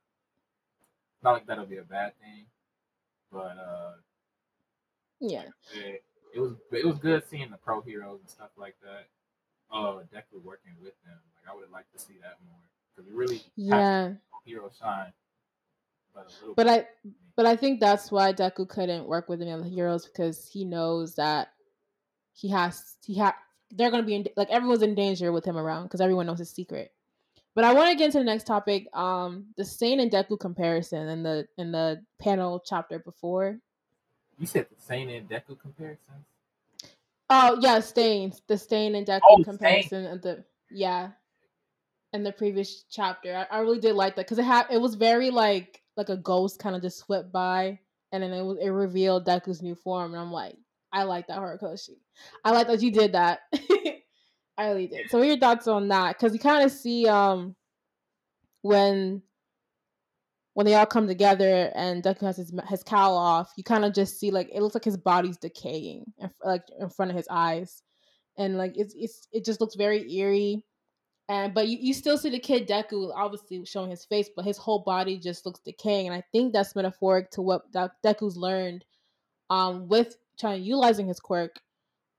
not like that'll be a bad thing, but uh, yeah. it, it was it was good seeing the pro heroes and stuff like that. Uh, Deku working with them, like I would like to see that more because we really have Yeah. hero shine. But, But. I but I think that's why Deku couldn't work with any of the heroes because he knows that he has he ha they're gonna be in like everyone's in danger with him around because everyone knows his secret. But I want to get into the next topic, um, the Stain and Deku comparison in the in the panel chapter before. you said the Saint and Deku comparisons. Oh yeah, Stains, the Stain and Deku Oh, Stain. comparison of the yeah, in the previous chapter. I, I really did like that because it had it was very like like a ghost kind of just swept by, and then it it revealed Deku's new form, and I'm like, I like that Horikoshi. I like that you did that. I really did. So, what are your thoughts on that? Because you kind of see um when when they all come together and Deku has his his cowl off, you kind of just see like it looks like his body's decaying, in, like in front of his eyes, and like it's it's it just looks very eerie. And but you, you still see the kid Deku obviously showing his face, but his whole body just looks decaying, and I think that's metaphoric to what De- Deku's learned, um, with trying utilizing his quirk,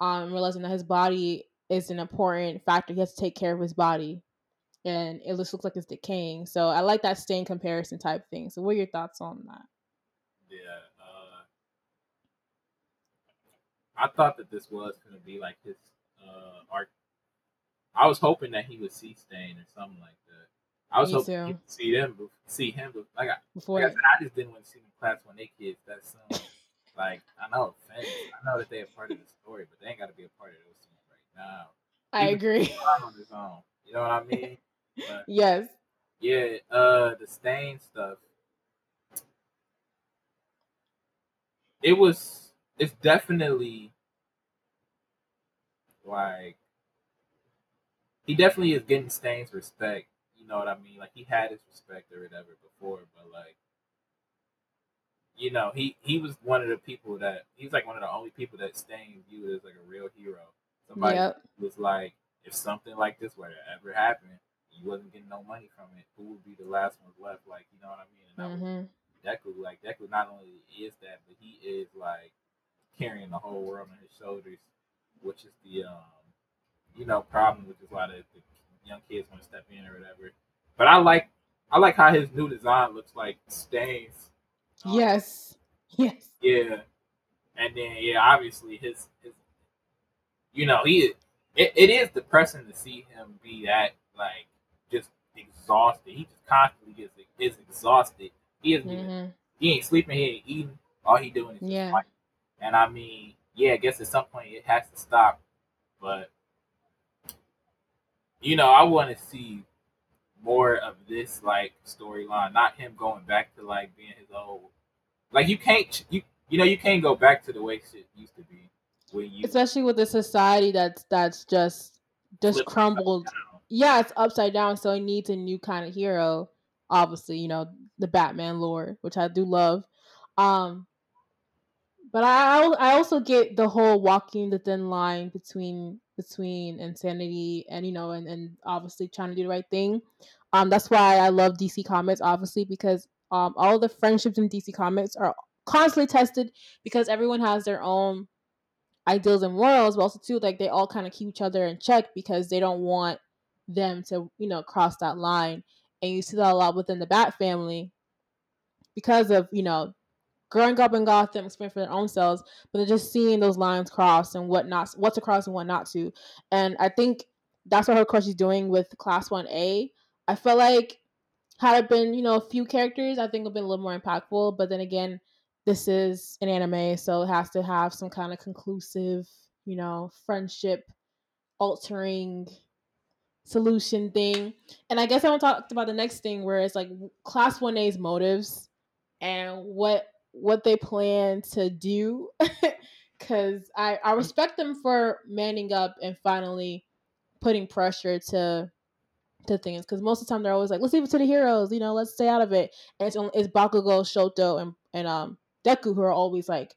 um, realizing that his body is an important factor. He has to take care of his body, and it just looks like it's decaying. So I like that stain comparison type thing. So what are your thoughts on that? Yeah. Uh, I thought that this was gonna be like his uh arc. I was hoping that he would see Stain or something like that. I was Me hoping too. he'd see them, see him. Like I, Before like I said, I just didn't want to see them class when they kids. That's some, like I know offense. I know that they're a part of the story, but they ain't got to be a part of those scenes right now. I even- agree. On his own. You know what I mean? But yes. yeah, uh, the stain stuff. It was. It's definitely like he definitely is getting Stain's respect. You know what I mean? Like he had his respect or whatever before, but like you know, he he was one of the people that he's like one of the only people that Stain viewed as like a real hero. Somebody Yep. was like, if something like this were to ever happen, you wasn't getting no money from it. Who would be the last ones left? Like, you know what I mean? And that was hmm Deku, like Deku, not only is that, but he is like carrying the whole world on his shoulders, which is the um, you know, problem which is a lot of the young kids want to step in or whatever. But I like, I like how his new design looks like stains. Um, Yes. Yes. Yeah, and then yeah, obviously his his, you know, he it, it is depressing to see him be that like just exhausted. He just constantly gets is exhausted. He is hmm he ain't sleeping, he ain't eating. All he doing is Yeah. fighting. And I mean, yeah, I guess at some point it has to stop. But you know, I want to see more of this like storyline, not him going back to like being his old. Like you can't you you know you can't go back to the way shit used to be. Where you Especially with the society that's that's just just crumbled. Yeah, it's upside down, so it needs a new kind of hero. Obviously, you know the Batman lore, which I do love. Um, but I I also get the whole walking the thin line between between insanity and you know and and obviously trying to do the right thing. Um, that's why I love DC Comics, obviously, because um all the friendships in DC Comics are constantly tested because everyone has their own ideals and morals, but also too like they all kind of keep each other in check because they don't want them to you know cross that line. And you see that a lot within the Bat family because of you know growing up in Gotham, experience for their own selves, but they're just seeing those lines cross and what not, what to cross and what not to. And I think that's what Horikoshi is doing with Class One A. I feel like had it been you know a few characters, I think it would been a little more impactful. But then again, this is an anime, so it has to have some kind of conclusive, you know, friendship altering solution thing. And I guess I want to talk about the next thing where it's like class 1A's motives and what what they plan to do cuz I I respect them for manning up and finally putting pressure to to things because most of the time they're always like, let's leave it to the heroes, you know, let's stay out of it. And it's only it's Bakugo, Shoto, and and um Deku who are always like,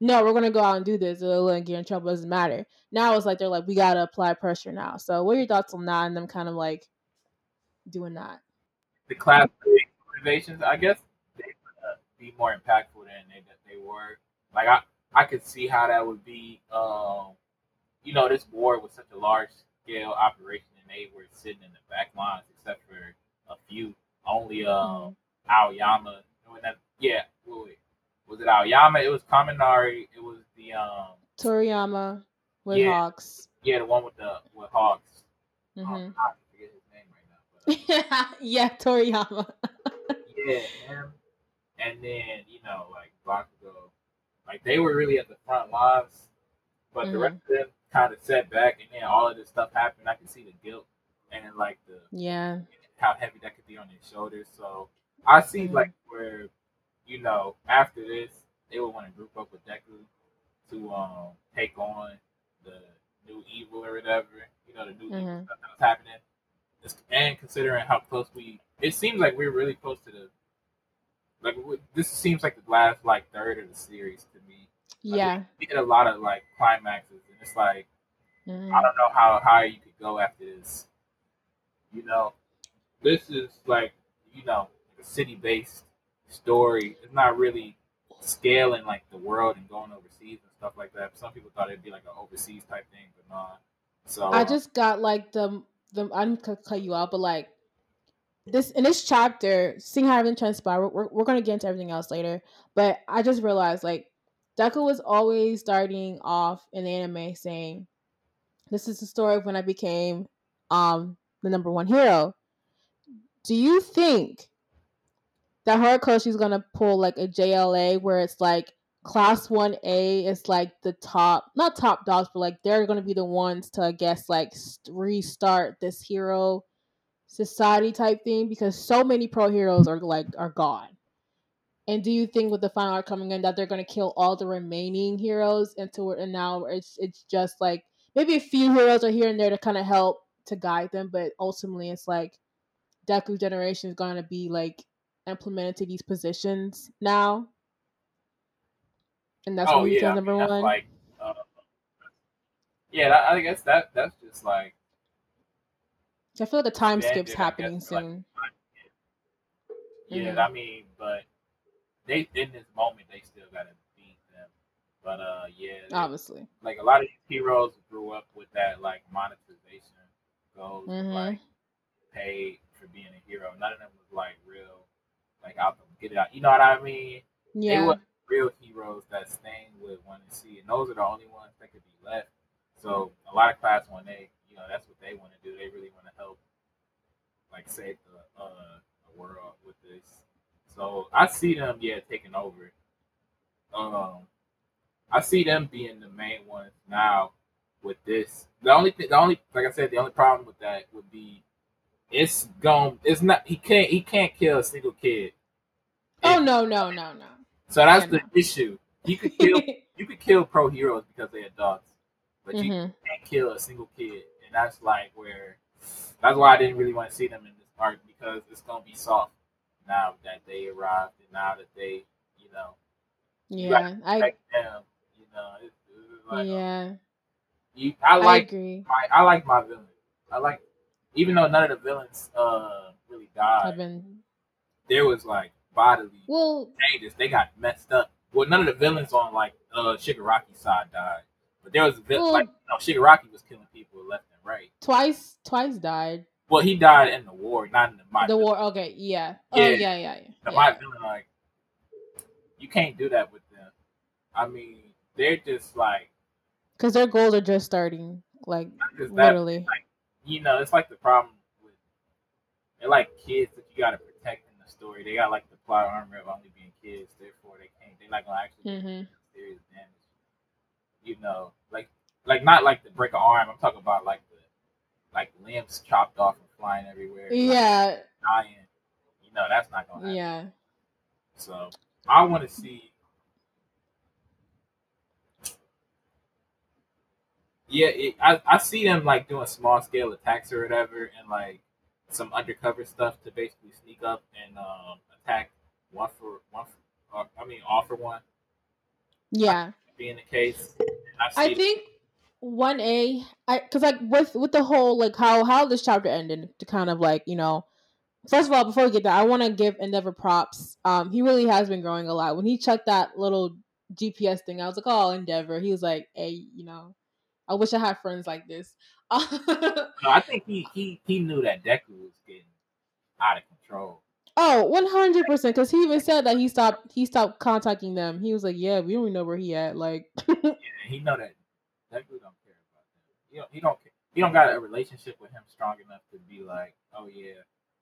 no, we're gonna go out and do this. It'll get in trouble. Doesn't matter. Now it's like they're like, we gotta apply pressure now. So what are your thoughts on that and them kind of like doing that? The class motivations, I guess, they would uh, be more impactful than they that they were. Like I, I could see how that would be. Um, you know, this war was such a large scale operation, and they were sitting in the back lines, except for a few. Only um, Aoyama. That, yeah, wait, wait, was it Aoyama? It was Kaminari. It was the um Toriyama with Yeah. Hawks. yeah the one with the with Hawks. Um, hmm I forget his name right now. But, uh, yeah, Toriyama. yeah, him. And then you know like Bakugo, like they were really at the front lines, but the Mhm. rest of them kind of set back, and then all of this stuff happened. I can see the guilt and like the yeah. how heavy that could be on their shoulders. So I see Mhm. like where, you know, after this, they would want to group up with Deku to um take on the new evil or whatever. You know, the new Mhm. stuff that was happening. And considering how close we, it seems like we're really close to the. Like this seems like the last like third of the series to me. Like, Yeah. we hit a lot of like climaxes, and it's like Mhm. I don't know how high you could go after this. You know, this is like you know a city-based story. It's not really scaling like the world and going overseas and stuff like that. Some people thought it'd be like an overseas type thing, but not. So I uh, just got like the the I didn't cut cut you out, but like this in this chapter, seeing how everything transpired, we're, we're, we're gonna get into everything else later. But I just realized like Deku was always starting off in the anime saying, "This is the story of when I became um the number one hero." Do you think that Horikoshi's gonna pull like a JLA where it's like class 1A is like the top, not top dogs, but like they're gonna be the ones to, I guess, like st- restart this hero society type thing because so many pro heroes are like are gone. And do you think with the final arc coming in that they're gonna kill all the remaining heroes into it and now it's it's just like maybe a few heroes are here and there to kind of help to guide them, but ultimately it's like Deku generation is gonna be like implemented to these positions now. And that's oh what you yeah, I number mean, that's one. like uh, yeah. I guess that that's just like I feel like the time skip's happening guess, like, soon. yeah. Mhm. I mean, but they in this moment they still gotta beat them. But uh, yeah, they- Obviously. like a lot of these heroes grew up with that like monetization goals Mhm. like paid for being a hero. None of them was like real like out get it out. You know what I mean? Yeah. They were real heroes that Stain would want to see, and those are the only ones that could be left. So a lot of class one A, you know, that's what they want to do. They really want to help, like save the uh the world with this. So I see them, yeah, taking over. Um, I see them being the main ones now with this. The only thing, the only, like I said, the only problem with that would be it's gone. It's not. He can't. He can't kill a single kid. Oh no, no, no, no. So that's the no. issue. You could kill. you could kill pro heroes because they're adults, but you Mhm. can't kill a single kid, that's like where. That's why I didn't really want to see them in this part because it's gonna be soft now that they arrived and now that they, you know, Yeah, I like them, you know, it's, it's like yeah, you. I I like agree. my I like my villain. I like even though none of the villains uh really died, been there was like bodily well, changes. They got messed up. Well, none of the villains on like uh Shigaraki's side died, but there was a Well- like you know, Shigaraki was killing people left and right. twice, twice died. Well, he died in the war, not in the my the villain. war. Okay, yeah. Oh Yeah. yeah, yeah, yeah. The yeah. my villain like you can't do that with them. I mean, they're just like Because their goals are just starting. Like just that literally. you know, it's like the problem with they're like kids that you gotta protect in the story. They got like the plot armor of only being kids, therefore they can't. They're not gonna actually Mhm. do serious damage. You know, like like not like the break an arm. I'm talking about like the like limbs chopped off and flying everywhere. like, Yeah, dying. You know, that's not gonna happen. yeah. So I want to see. Yeah, it, I I see them like doing small scale attacks or whatever, and like some undercover stuff to basically sneak up and um, attack one for one. For, uh, I mean, all for one. Yeah, being the case. I think one A, I because like with with the whole like how how this chapter ended to kind of like you know. First of all, before we get that, I want to give Endeavor props. Um, he really has been growing a lot. When he checked that little GPS thing, I was like, "Oh, Endeavor." He was like, "Hey, you know, I wish I had friends like this." no, I think he he he knew that Deku was getting out of control. Oh, one hundred percent. Because he even said that he stopped he stopped contacting them. He was like, "Yeah, we don't even know where he at." Like, yeah, he know that Deku don't care about him. He don't he don't care. he don't got a relationship with him strong enough to be like, "Oh yeah,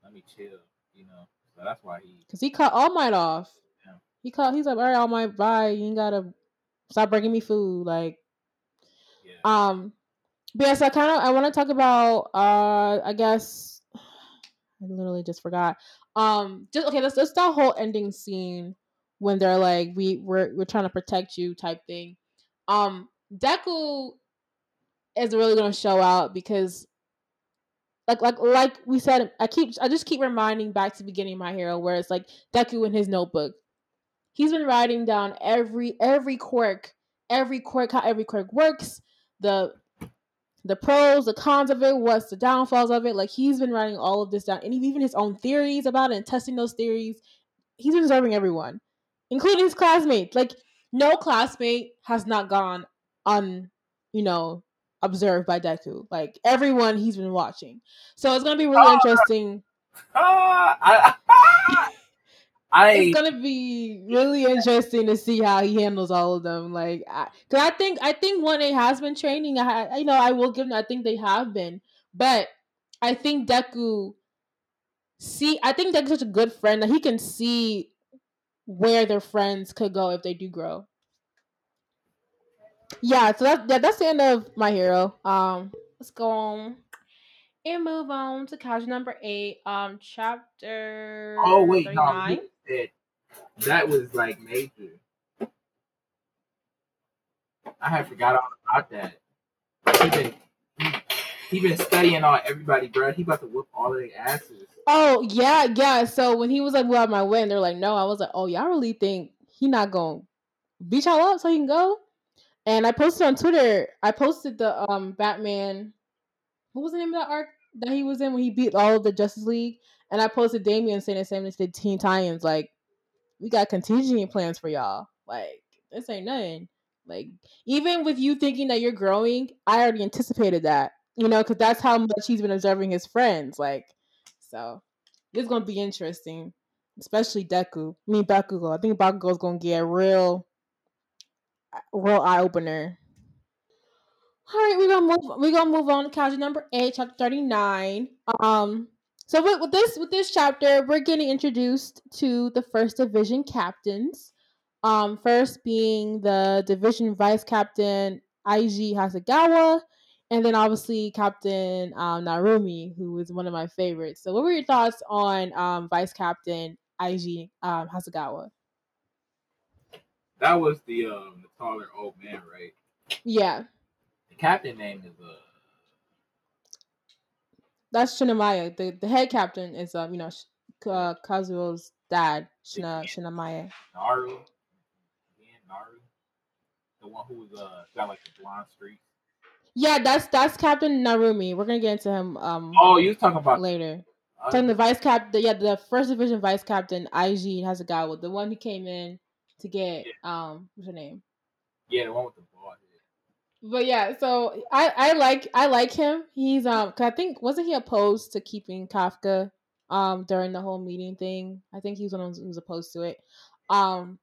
let me chill," you know. So that's why he because he cut All Might off. Yeah. He cut. He's like, "All right, All Might, bye. You ain't gotta stop bringing me food." Like, yeah. um, but yeah, so I kind of I want to talk about uh I guess I literally just forgot. Um just okay, let's let's that whole ending scene when they're like we we're we're trying to protect you type thing. Um Deku is really gonna show out because like like like we said, I keep I just keep reminding back to the beginning of my hero where it's like Deku in his notebook. He's been writing down every every quirk, every quirk, how every quirk works, the the pros, the cons of it, what's the downfalls of it. Like he's been writing all of this down, and even his own theories about it and testing those theories. He's been observing everyone, including his classmates. Like no classmate has not gone un, you know, observed by Deku. Like everyone he's been watching. So it's gonna be really uh, interesting. Uh, I, I, it's gonna be really interesting to see how he handles all of them. Like, because I, I, think I think one A has been training. I, you know, I will give them. I think they have been, but I think Deku. See, I think Deku's such a good friend that he can see where their friends could go if they do grow. Yeah, so that's yeah, that's the end of my hero. Um, let's go on and move on to kaiju number eight. Um, chapter. Oh wait, 39. no, said that was like major. I had forgot all about that. He been he, he been studying on everybody, bro. He about to whoop all of their asses. Oh yeah, yeah. So when he was like, "Well, out my way," and they're like, "No," I was like, "Oh, y'all really think he not gonna beat y'all up so he can go?" And I posted on Twitter. I posted the um Batman. What was the name of that arc that he was in when he beat all of the Justice League? And I posted Damian saying the same as the Teen Titans. Like, we got contingency plans for y'all. Like, this ain't nothing. Like, even with you thinking that you're growing, I already anticipated that. You know, because that's how much he's been observing his friends. Like, so it's gonna be interesting, especially Deku. I mean Bakugo. I think Bakugo's gonna get a real, real eye opener. All right, we're gonna move. We're gonna move on to kaiju number eight, chapter thirty nine. Um, so with, with this with this chapter, we're getting introduced to the first division captains. Um, first being the division vice captain Eiji Hasegawa, and then obviously Captain um, Narumi, who is one of my favorites. So, what were your thoughts on um, Vice Captain Eiji um, Hasegawa? That was the um, the taller old man, right? Yeah. The captain name is uh that's Shinomiya. The the head captain is um you know uh, Kazuo's dad, Shina, Shinomiya. Naru, again, Naru, the one who was uh got like the blonde streak. Yeah, that's that's Captain Narumi. We're gonna get into him. Um. Oh, you talking about later? Uh, talking the vice cap. The, yeah, the first division vice captain Eiji Hasegawa with the one who came in to get yeah. um what's her name? Yeah, the one with the but yeah, so I I like I like him. He's um I think wasn't he opposed to keeping Kafka um during the whole meeting thing? I think he was one who was opposed to it. Um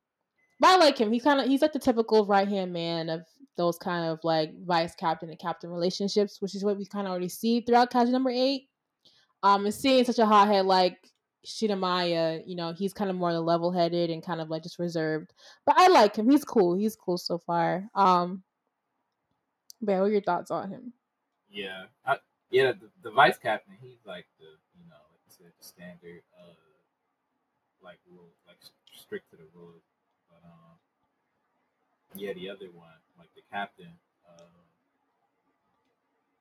but I like him. He's kind of he's like the typical right hand man of those kind of like vice captain and captain relationships, which is what we kind of already see throughout Kaiju number eight. Um, and seeing such a hothead like Shinomiya, you know, he's kind of more level headed and kind of like just reserved. But I like him. He's cool. He's cool so far. Um, are your thoughts on him? Yeah, I, yeah. The, the, vice captain, he's like the you know, like you said, the standard, uh, like rule, like strict to the rules. But um, yeah, the other one, like the captain, uh,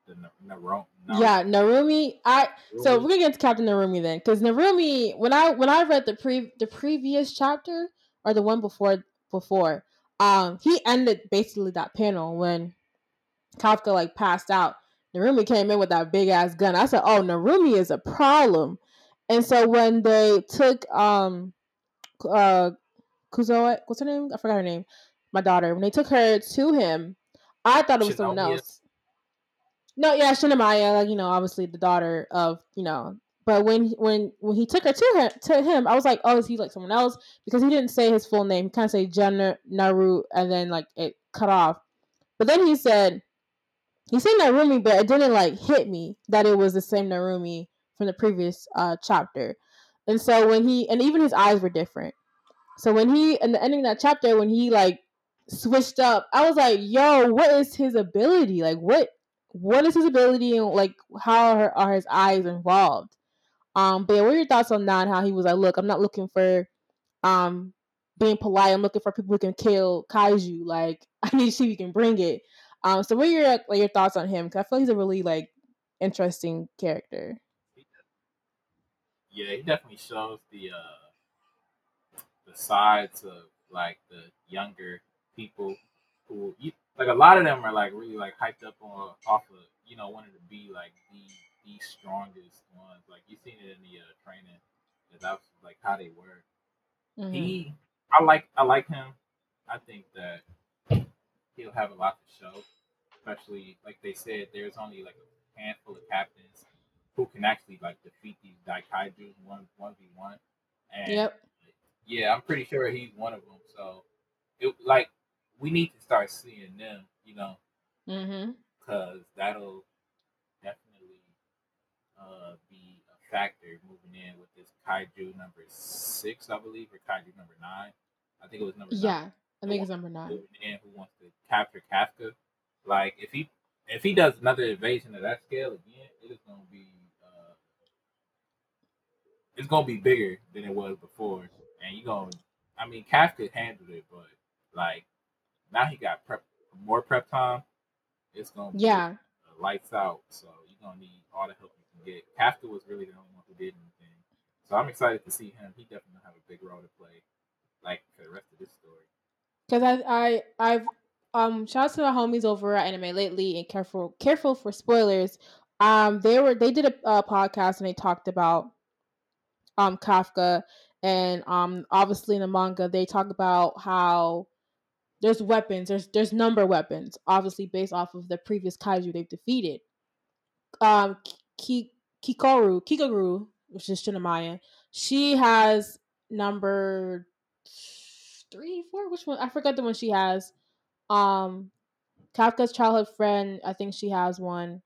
the Narumi. Yeah, Narumi. I so we're gonna get to Captain Narumi then, because Narumi. When I when I read the pre the previous chapter or the one before before, um, he ended basically that panel when Kafka like passed out. Narumi came in with that big ass gun. I said, "Oh, Narumi is a problem." And so when they took um, uh, Kuzo, what's her name? I forgot her name. My daughter. When they took her to him, I thought it was Shinomiya. someone else. No, yeah, Shinomiya, like you know, obviously the daughter of you know. But when when when he took her to her to him, I was like, oh, is he like someone else? Because he didn't say his full name. He kind of say Gen Naru, and then like it cut off. But then he said, he said Narumi, but it didn't like hit me that it was the same Narumi from the previous uh chapter. And so when he and even his eyes were different. So when he in the ending of that chapter, when he like switched up, I was like, yo, what is his ability? Like what what is his ability and like how are, are his eyes involved? Um, but yeah, what are your thoughts on that? How he was like, look, I'm not looking for um being polite. I'm looking for people who can kill kaiju. Like I need to see if you can bring it. Um, so what are your like your thoughts on him? Because I feel like he's a really like interesting character. Yeah, he definitely shows the uh the sides of like the younger people who you, like a lot of them are like really like hyped up on off of you know wanting to be like the the strongest ones. Like you seen it in the uh, training that that's like how they were. Mm-hmm. He, I like I like him. I think that he'll have a lot to show. Especially like they said, there's only like a handful of captains who can actually like defeat these Daikaiju one one v one. And yep. yeah, I'm pretty sure he's one of them. So it like we need to start seeing them, you know, because mm-hmm. that'll definitely uh, be a factor moving in with this kaiju number six, I believe, or kaiju number nine. I think it was number yeah, nine. I think it's number nine. In, who wants to capture Kafka? Like if he if he does another invasion of that scale again, it is gonna be uh, it's gonna be bigger than it was before, and you gonna. I mean, Kafka handled it, but like now he got prep more prep time. It's gonna be yeah lights out. So you're gonna need all the help you can get. Kafka was really the only one who did anything. So I'm excited to see him. He definitely have a big role to play, like for the rest of this story. Because I I I've um shout out to my homies over at Anime Lately and careful careful for spoilers. Um, they were they did a, a podcast and they talked about um Kafka and um obviously in the manga they talk about how there's weapons, there's there's number weapons, obviously based off of the previous kaiju they've defeated. Um, Ki- Kikoru, which is Shinomiya, she has number three, four. Which one? I forgot the one she has. Um, Kafka's childhood friend. I think she has one,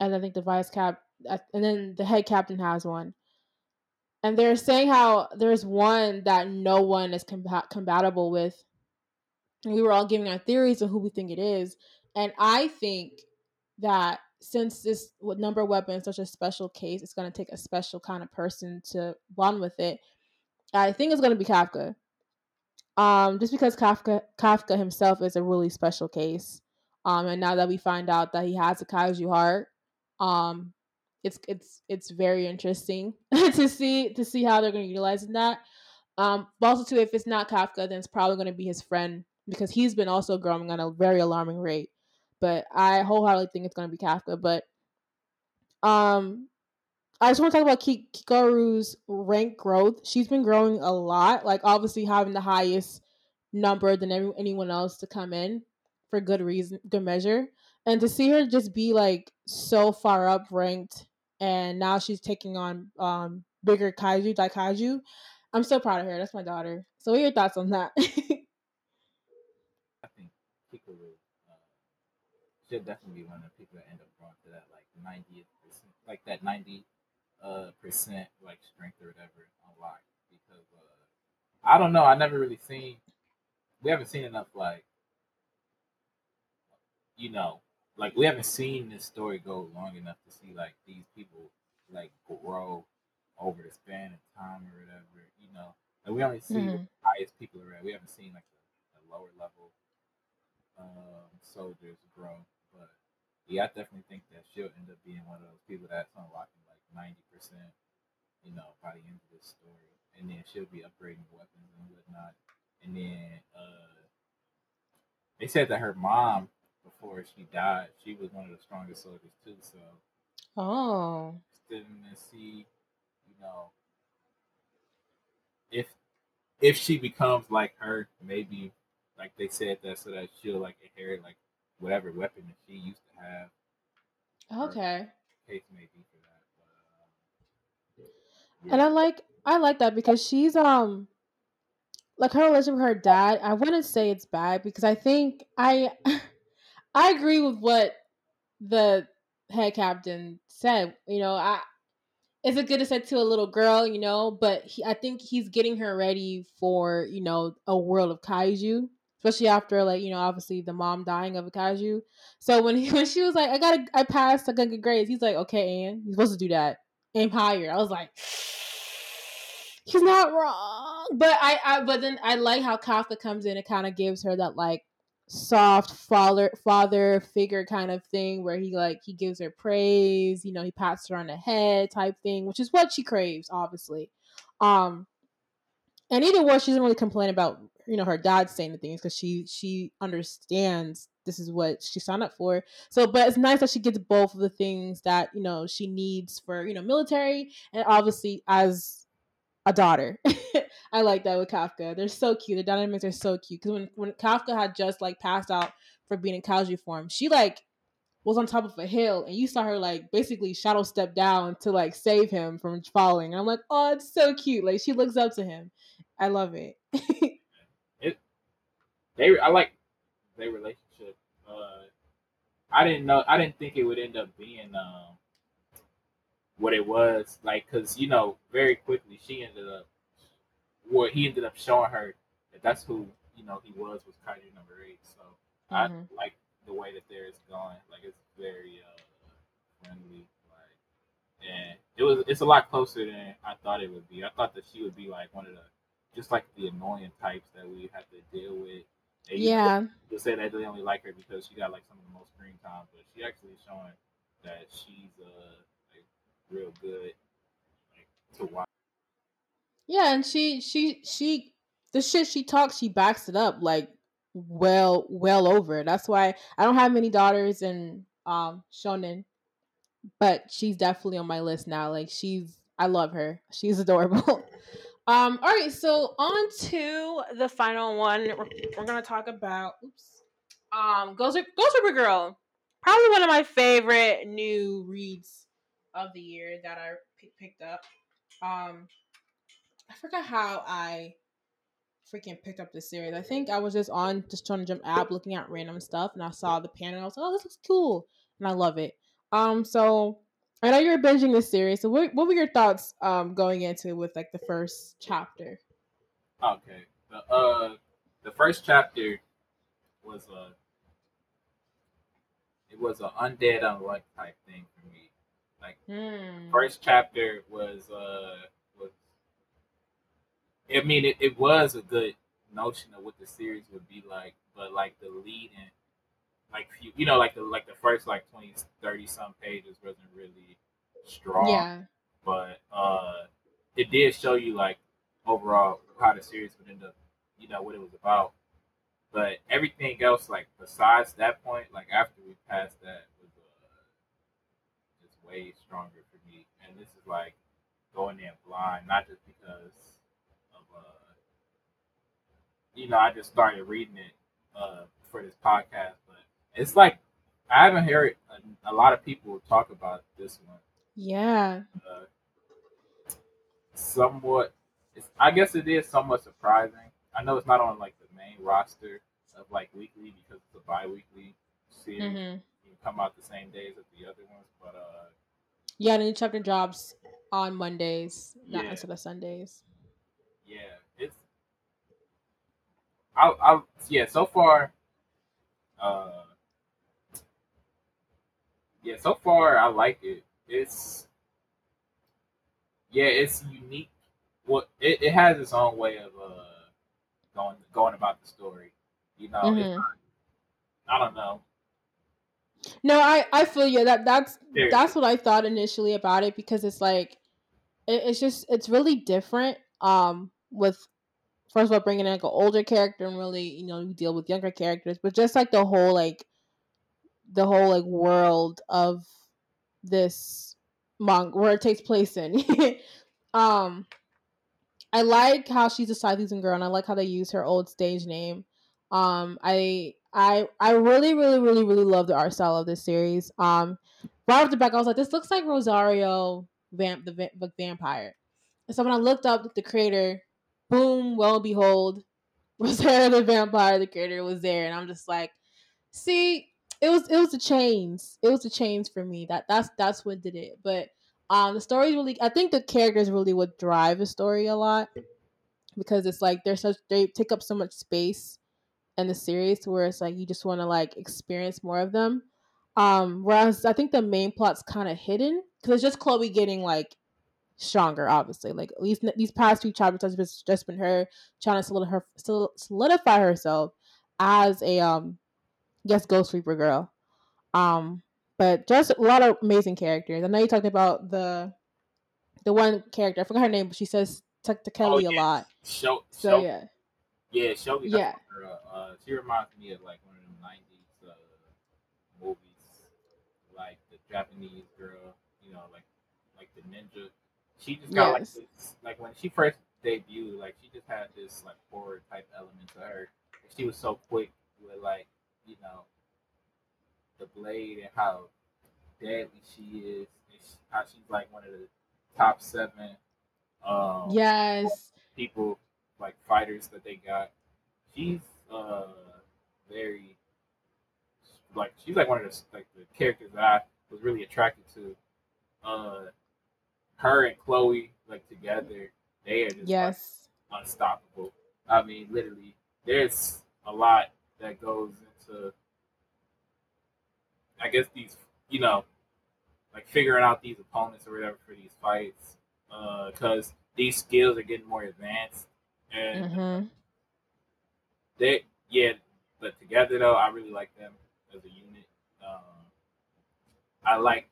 and I think the vice cap, and then the head captain has one. And they're saying how there's one that no one is compa- compatible with And we were all giving our theories of who we think it is. And I think that since this number weapon is such a special case, it's going to take a special kind of person to bond with it. I think it's going to be Kafka. Um, just because Kafka Kafka himself is a really special case. Um, and now that we find out that he has a kaiju heart, um, it's it's it's very interesting to see to see how they're going to utilize that. Um, but also too, if it's not Kafka, then it's probably going to be his friend because he's been also growing on a very alarming rate. But I wholeheartedly think it's going to be Kafka. But um, I just want to talk about Kikoru's rank growth. She's been growing a lot, like obviously having the highest number than every, anyone else to come in for good reason, good measure. And to see her just be like so far up ranked, and now she's taking on um bigger kaiju, daikaiju. I'm so proud of her. That's my daughter. So, what are your thoughts on that? she'll definitely be one of the people that end up going to that like 90th like that 90 uh percent like strength or whatever unlocked because uh I don't know, I never really seen we haven't seen enough like you know, like we haven't seen this story go long enough to see like these people like grow over the span of time or whatever, you know. Like we only see mm-hmm. the highest people at. We haven't seen like the, the lower level um, soldiers grow but yeah, I definitely think that she'll end up being one of those people that's unlocking ninety percent, you know, by the end of this story, and then she'll be upgrading weapons and whatnot, and then uh, they said that her mom before she died, she was one of the strongest soldiers too. So, oh, to see, you know, if if she becomes like her, maybe like they said that so that she'll like inherit like whatever weapon that she used to have. Okay. Case may be for that. But, um, yeah. And I like I like that because she's um like her relationship with her dad. I wouldn't say it's bad because I think I I agree with what the head captain said. You know, I it's a good to say to a little girl, you know, but he, I think he's getting her ready for, you know, a world of kaiju, especially after like, you know, obviously the mom dying of a kaiju. So when he, when she was like, I got to I passed, I got good grades. He's like, okay, Anne, you're supposed to do that. Higher. I was like, he's not wrong. But I, I but then I like how Kafka comes in and kind of gives her that like soft father father figure kind of thing where he like he gives her praise you know he pats her on the head type thing which is what she craves obviously um and either way she doesn't really complain about you know her dad saying the things because she she understands this is what she signed up for so but it's nice that she gets both of the things that you know she needs for you know military and obviously as a daughter. I like that with Kafka. They're so cute. The dynamics are so cute. Because when, when Kafka had just like passed out for being in kaiju form, she like was on top of a hill and you saw her like basically shadow step down to like save him from falling. And I'm like, oh, it's so cute. Like she looks up to him. I love it. it they I like their relationship. I didn't know I didn't think it would end up being um what it was like because you know very quickly she ended up what he ended up showing her that that's who you know he was was kaiju number eight. So mm-hmm. i like the way that there is going like it's very uh friendly like and it was it's a lot closer than i thought it would be. I thought that she would be like one of the just like the annoying types that we have to deal with and yeah you say that they only like her because she got like some of the most screen time but she actually showing that she's uh real good like, to watch. Yeah, and she she she the shit she talks, she backs it up like well well over. That's why I don't have many daughters in um shonen, but she's definitely on my list now. Like she's I love her. She's adorable. um all right, so on to the final one. We're, we're gonna talk about oops. Um Ghost Ghost Reaper Girl. Probably one of my favorite new reads of the year that I p- picked up. Um, I forgot how I freaking picked up this series. I think I was just on just trying to jump app looking at random stuff and I saw the panel. I was like, oh, this looks cool, and I love it. Um, so I know you're binging this series. So what what were your thoughts um going into with like the first chapter? Okay, the uh the first chapter was a it was an undead unluck type thing for me. Like mm. first chapter was uh was I mean it, it was a good notion of what the series would be like, but like the lead and like you, you know like the like the first like 20 30 some pages wasn't really strong. Yeah. But uh it did show you like overall how the series would end up, you know, what it was about. But everything else, like besides that point, like after we passed that, was uh, just way stronger for me. And this is like going in blind, not just because of uh you know, I just started reading it uh for this podcast, it's like I haven't heard a, a lot of people talk about this one. Yeah. Uh, somewhat I guess it is somewhat surprising. I know it's not on like the main roster of like weekly because it's a bi-weekly series. Mm-hmm. You come out the same days as the other ones, but uh yeah, the new chapter drops on Mondays, not yeah. instead of Sundays. Yeah, it's. I, I yeah. So far, uh, yeah. So far, I like it. It's yeah, it's unique. Well, it, it has its own way of uh going going about the story. You know, mm-hmm. not, I don't know. No, I I feel you. That that's Very that's what I thought initially about it because it's like it, it's just it's really different. Um, with first of all bringing in like an older character and really you know you deal with younger characters, but just like the whole like the whole like world of this manga where it takes place in. um, I like how she's a Scythian girl, and I like how they use her old stage name. Um, I I I really really really really love the art style of this series. Um, right off the back, I was like, this looks like Rosario Vamp the, va- the vampire. And so when I looked up the creator, boom, well behold, Rosario the vampire, the creator was there, and I'm just like, see, it was it was the chains. It was the chains for me. That that's that's what did it. But um, the story really, I think the characters really would drive the story a lot because it's like they're such they take up so much space in the series where it's like you just want to like experience more of them. Um, whereas I think the main plot's kind of hidden because it's just Chloe getting like stronger, obviously. Like at least these past few chapters has just been her trying to solidify, her, solidify herself as a um, Guess Ghost Reaper girl. Um, but just a lot of amazing characters. I know you talked about the the one character. I forgot her name, but she says Tuck to Kelly Oh, a lot. Show, So show, yeah, yeah, Shogi. Yeah. Yeah. Uh, she reminds me of like one of them '90s uh, movies, like the Japanese girl. You know, like like the ninja. She just got Yes. like this, like when she first debuted, like she just had this like horror type element to her. She was so quick with like you know the blade and how deadly she is. And she, how she's like one of the top seven. Um, yes, people like fighters that they got. She's uh very like she's like one of the like the characters that I was really attracted to. Uh, her and Chloe like together, they are just like, unstoppable. I mean, literally, there's a lot that goes into, I guess these, you know, like figuring out these opponents or whatever for these fights, because these skills are getting more advanced, and hmm they, yeah, but together though, I really like them as a unit. Um, I like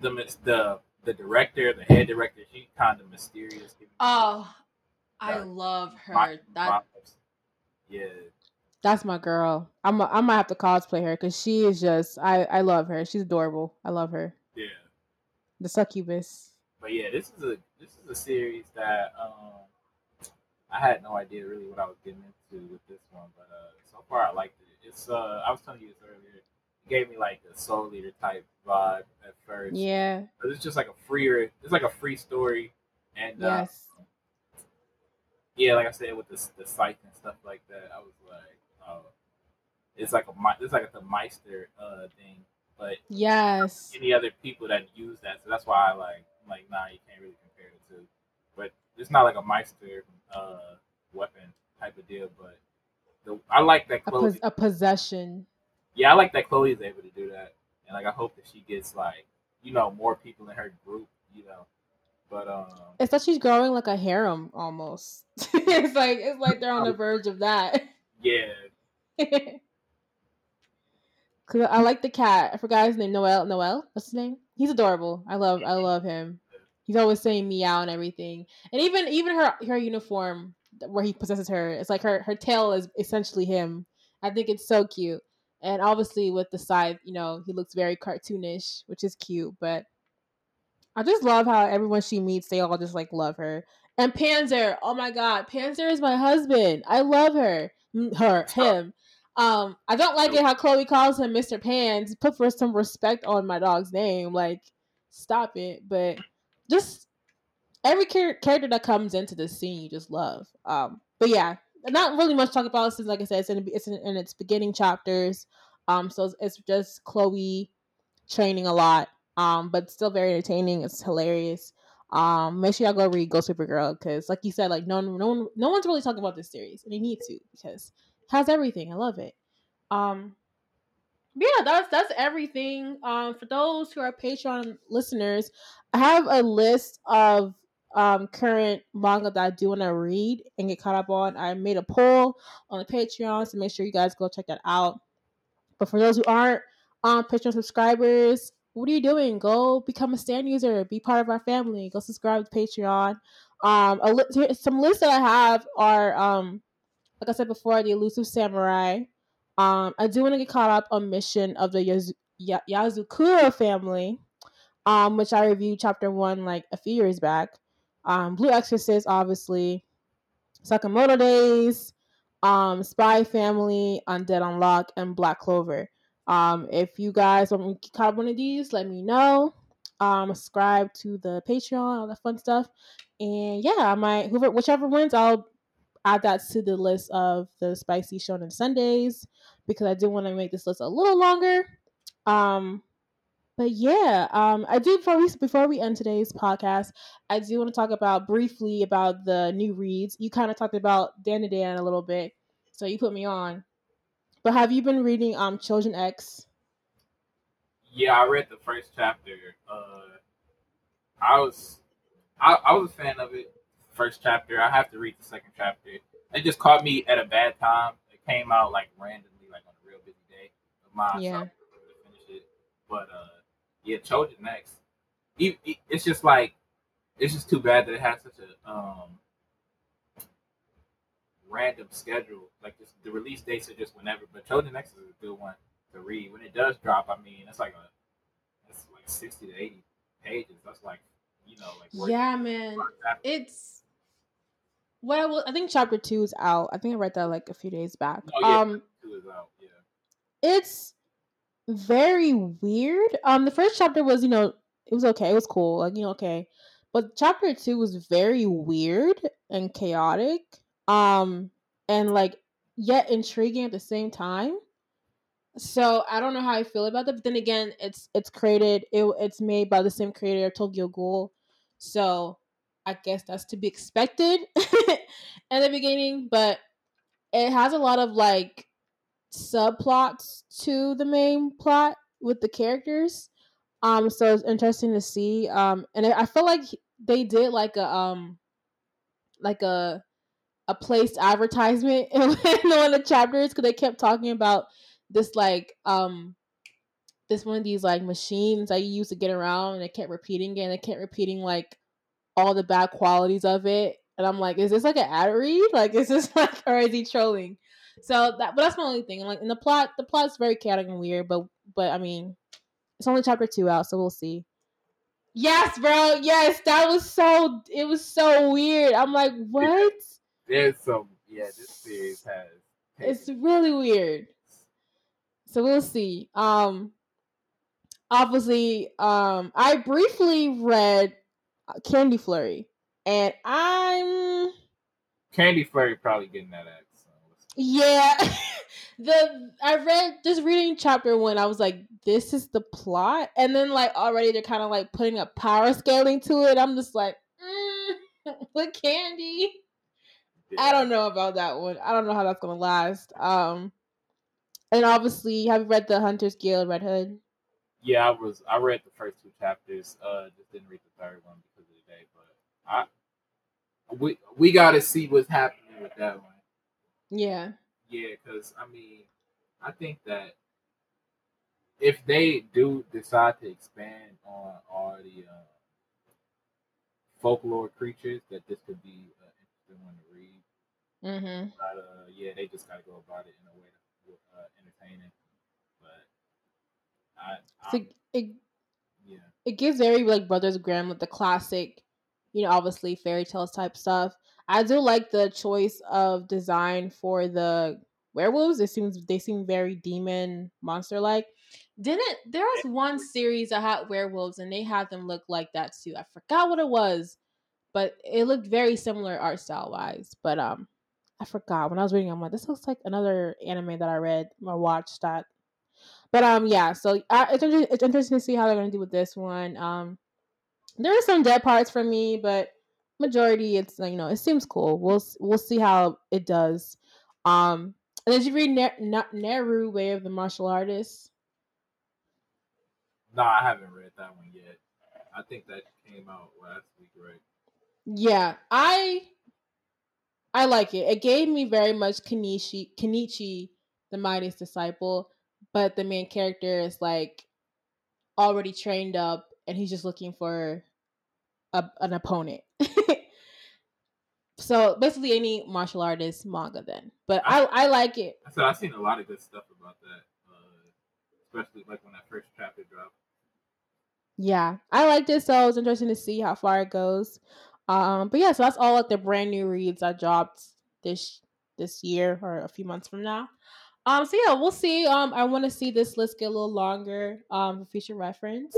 the the the director, the head director. She's kind of mysterious. Oh, I love her. vibes- That vibes. yeah. That's my girl. I'm I might have to cosplay her because she is just I I love her. She's adorable. I love her. Yeah. The succubus. But yeah, this is a this is a series that um I had no idea really what I was getting into with this one, but uh so far I liked it. It's uh I was telling you this earlier. It gave me like a Soul Eater type vibe at first. Yeah. But it's just like a freer it's like a free story and uh, Yes. yeah, like I said with the the scythe and stuff like that, I was like, it's like a it's like a the Meister uh thing. But Yes. any other people that use that. So that's why I like I'm like nah, you can't really compare the two. But it's not like a Meister uh, weapon type of deal. But the, I like that A, Chloe. pos- a possession. yeah, I like that Chloe is able to do that, and like I hope that she gets like you know more people in her group. You know, but um, It's that she's growing like a harem almost. it's like it's like they're on the verge of that. yeah, Cause I like the cat. I forgot his name. Noel. Noel. What's his name? He's adorable. I love. I love him. He's always saying meow and everything. And even even her her uniform where he possesses her, it's like her her tail is essentially him. I think it's so cute. And obviously with the scythe, you know, he looks very cartoonish, which is cute. But I just love how everyone she meets, they all just like love her. And Panzer, oh my god, Panzer is my husband. I love her. Her, him. Um, I don't like it how Chloe calls him Mr. Pans. Put for some respect on my dog's name. Like, stop it. But just every char- character that comes into the scene, you just love. Um, but yeah, not really much to talk about since, like I said, it's in it's in, in its beginning chapters. Um, so it's, it's just Chloe training a lot. Um, but still very entertaining. It's hilarious. Um, make sure y'all go read Ghost Girl because, like you said, like no, no, one, no one's really talking about this series, and they need to because has everything. I love it. Um, yeah, that's that's everything. Um, for those who are Patreon listeners, I have a list of um current manga that I do want to read and get caught up on. I made a poll on the Patreon, so make sure you guys go check that out. But for those who aren't, um, Patreon subscribers, what are you doing? Go become a stand user. Be part of our family. Go subscribe to Patreon. Um, li- some lists that I have are um, like I said before, the elusive samurai. Um, I do want to get caught up on mission of the Yaz- y- Yasukura family, um, which I reviewed chapter one like a few years back. Um, Blue Exorcist, obviously, Sakamoto Days, um, Spy Family, Undead Unluck, and Black Clover. Um, if you guys want me to caught one of these, let me know. Um, subscribe to the Patreon, all that fun stuff, and yeah, I might whoever whichever wins, I'll add that to the list of the spicy shonen Sundays because I do want to make this list a little longer. Um, but yeah, um, I do before we before we end today's podcast, I do want to talk about briefly about the new reads. You kind of talked about Dandadan a little bit, so you put me on. But have you been reading um Choujin X? Yeah, I read the first chapter. Uh, I was, I, I was a fan of it. First chapter. I have to read the second chapter. It just caught me at a bad time. It came out like randomly, like on a real busy day of mine. Yeah. So I wasn't able to finish it. But uh, yeah, Choujin X. It's just like, it's just too bad that it has such a um random schedule. Like just the release dates are just whenever. But Choujin X is a good one to read. When it does drop, I mean, it's like a, it's like sixty to eighty pages. That's like, you know, like Yeah, man. It's what I will. I think chapter two is out. I think I read that like a few days back. Oh, yeah. Um, Two is out. Yeah. it's very weird. Um, the first chapter was, you know, it was okay. It was cool. Like, you know, okay. But chapter two was very weird and chaotic. Um, and like yet intriguing at the same time. So I don't know how I feel about that. But then again, it's it's created. It, it's made by the same creator Tokyo Ghoul. So I guess that's to be expected in the beginning. But it has a lot of like subplots to the main plot with the characters. Um, so it's interesting to see. Um, and I feel like they did like a um, like a a placed advertisement in one of the chapters because they kept talking about this like um this one of these like machines that you use to get around and they kept repeating it and they kept repeating like all the bad qualities of it and i'm like is this like an ad read? Like is this like or is he trolling? So that but that's my only thing like in the plot the plot's very chaotic and weird but but i mean it's only chapter two out so we'll see. Yes bro yes that was so it was so weird. I'm like what? There's some. Yeah, this series has. it's really weird. So we'll see. Um obviously um i briefly read candy flurry and i'm Candy Flurry probably getting that X. So yeah the i read just reading chapter one i was like this is the plot and then like already they're kind of like putting a power scaling to it i'm just like mm, with candy I don't know about that one. I don't know how that's gonna last. Um, and obviously, have you read the Hunter's Guild Red Hood? Yeah, I was. I read the first two chapters. Uh, just didn't read the third one because of the day. But I, we we got to see what's happening with that one. Yeah, Yeah, because I mean, I think that if they do decide to expand on all the uh, folklore creatures, that this could be an interesting one to read. mm-hmm. But uh, yeah, they just got to go about it in a way that's uh, entertaining. But I, So it yeah, it gives very like Brothers Grimm, like the classic, you know, obviously fairy tales type stuff. I do like the choice of design for the werewolves. It seems they seem very demon monster like. Didn't there was one series that had werewolves and they had them look like that too. I forgot what it was, but it looked very similar art style wise. But um, I forgot when I was reading. I'm like, this looks like another anime that I read or watched that. But um, yeah. So uh, it's it's interesting to see how they're gonna do with this one. Um, there are some dead parts for me, but majority it's like, you know it seems cool. We'll we'll see how it does. Um, and did you read ne- Na- Neru Way of the Martial Artist? no, I haven't read that one yet. I think that came out last week, right? Yeah, I I like it. It gave me very much Kenichi Kenichi, the mightiest disciple, but the main character is like already trained up and he's just looking for a, an opponent. so basically any martial artist manga then. But I, I, I like it. So I've seen a lot of good stuff about that. Uh, especially like when that first chapter dropped. Yeah. I liked it, so it was interesting to see how far it goes. Um, but yeah, so that's all like the brand new reads I dropped this this year or a few months from now. Um, so yeah, we'll see. Um, I want to see this list get a little longer um for future reference.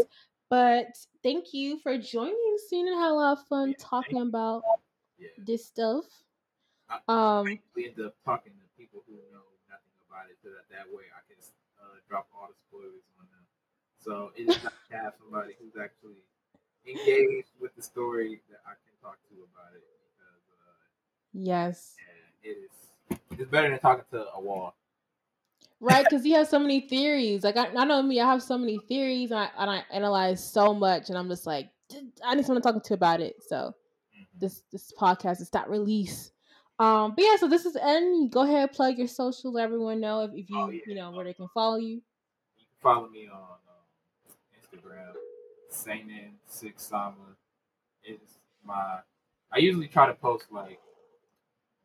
But thank you for joining, Soon and had a lot of fun Yeah, talking about Yeah. this stuff. I- Um, We end up talking to people who know nothing about it, so that that way I can uh, drop all the spoilers on them. So it is nice to have somebody who's actually engaged with the story that I can talk to about it because uh, yes. yeah, it is it's better than talking to a wall. Right because he has so many theories like I, I know me i have so many theories and I, and I analyze so much and i'm just like i need someone to talk to about it so Mhm. this this podcast is that release um but yeah so this is end go ahead plug your social. let everyone know if, if you Oh, yeah. you know where they can follow you You can follow me on um, Instagram, Seinen Six Sama. It's my. I usually try to post like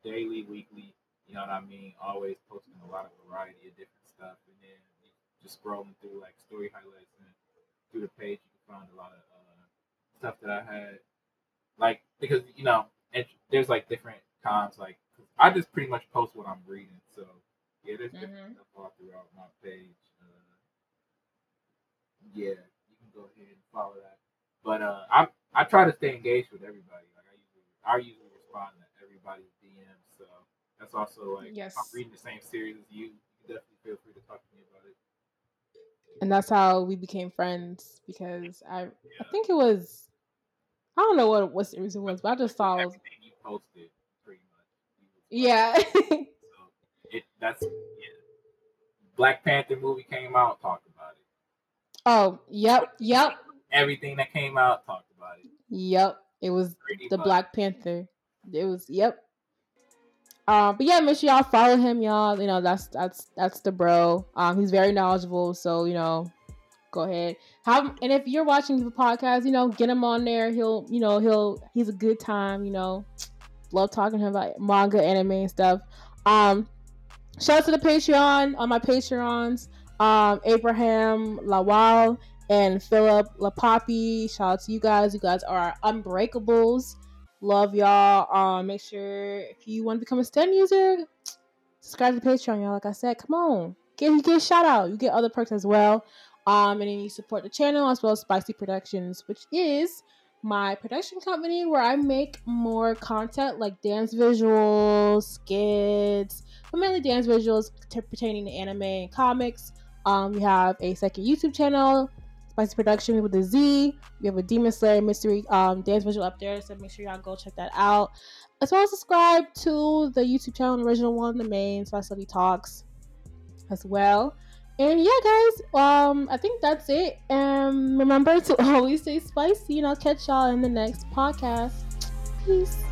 daily, weekly. You know what I mean? Always posting a lot of variety of different stuff, and then just scrolling through like story highlights and through the page, you can find a lot of uh, stuff that I had. Like because you know, and there's like different times. Like I just pretty much post what I'm reading. So yeah, there's different Mhm. stuff all throughout my page. Uh, yeah, you can go ahead and follow that. But uh, I I try to stay engaged with everybody. Like I usually I usually respond to everybody's that's also like Yes. if I'm reading the same series as you. You can definitely feel free to talk to me about it. and that's how we became friends because i i think it was i don't know what what series it was but i just saw was, everything you posted pretty much. yeah So it that's yeah. Black Panther movie came out, talked about it. oh yep yep Everything that came out, talked about it. yep it was Pretty the much. Black Panther. It was yep. Um, but yeah, make sure y'all follow him, y'all. You know that's that's that's the bro. Um, he's very knowledgeable, so you know, go ahead. Have and if you're watching the podcast, you know, get him on there. He'll you know he'll he's a good time. You know, love talking to him about manga, anime, and stuff. Um, shout out to the Patreon on my Patreons. Um, Abraham Lawal and Philip LaPoppy. Shout out to you guys. You guys are unbreakables. Love y'all. Um, make sure if you want to become a stand user, subscribe to Patreon, y'all. Like I said, come on. Get you get a shout out. You get other perks as well. Um, and then you support the channel as well as Spicy Productions, which is my production company where I make more content like dance visuals, skits, but mainly dance visuals t- pertaining to anime and comics. Um, we have a second YouTube channel, Spicy Production with a Z. We have a Demon Slayer mystery um, dance visual up there, so make sure y'all go check that out. As well as subscribe to the YouTube channel, the original one, the main Spicy Talks, as well. And yeah, guys, um, I think that's it. And remember to always stay spicy, and I'll catch y'all in the next podcast. Peace.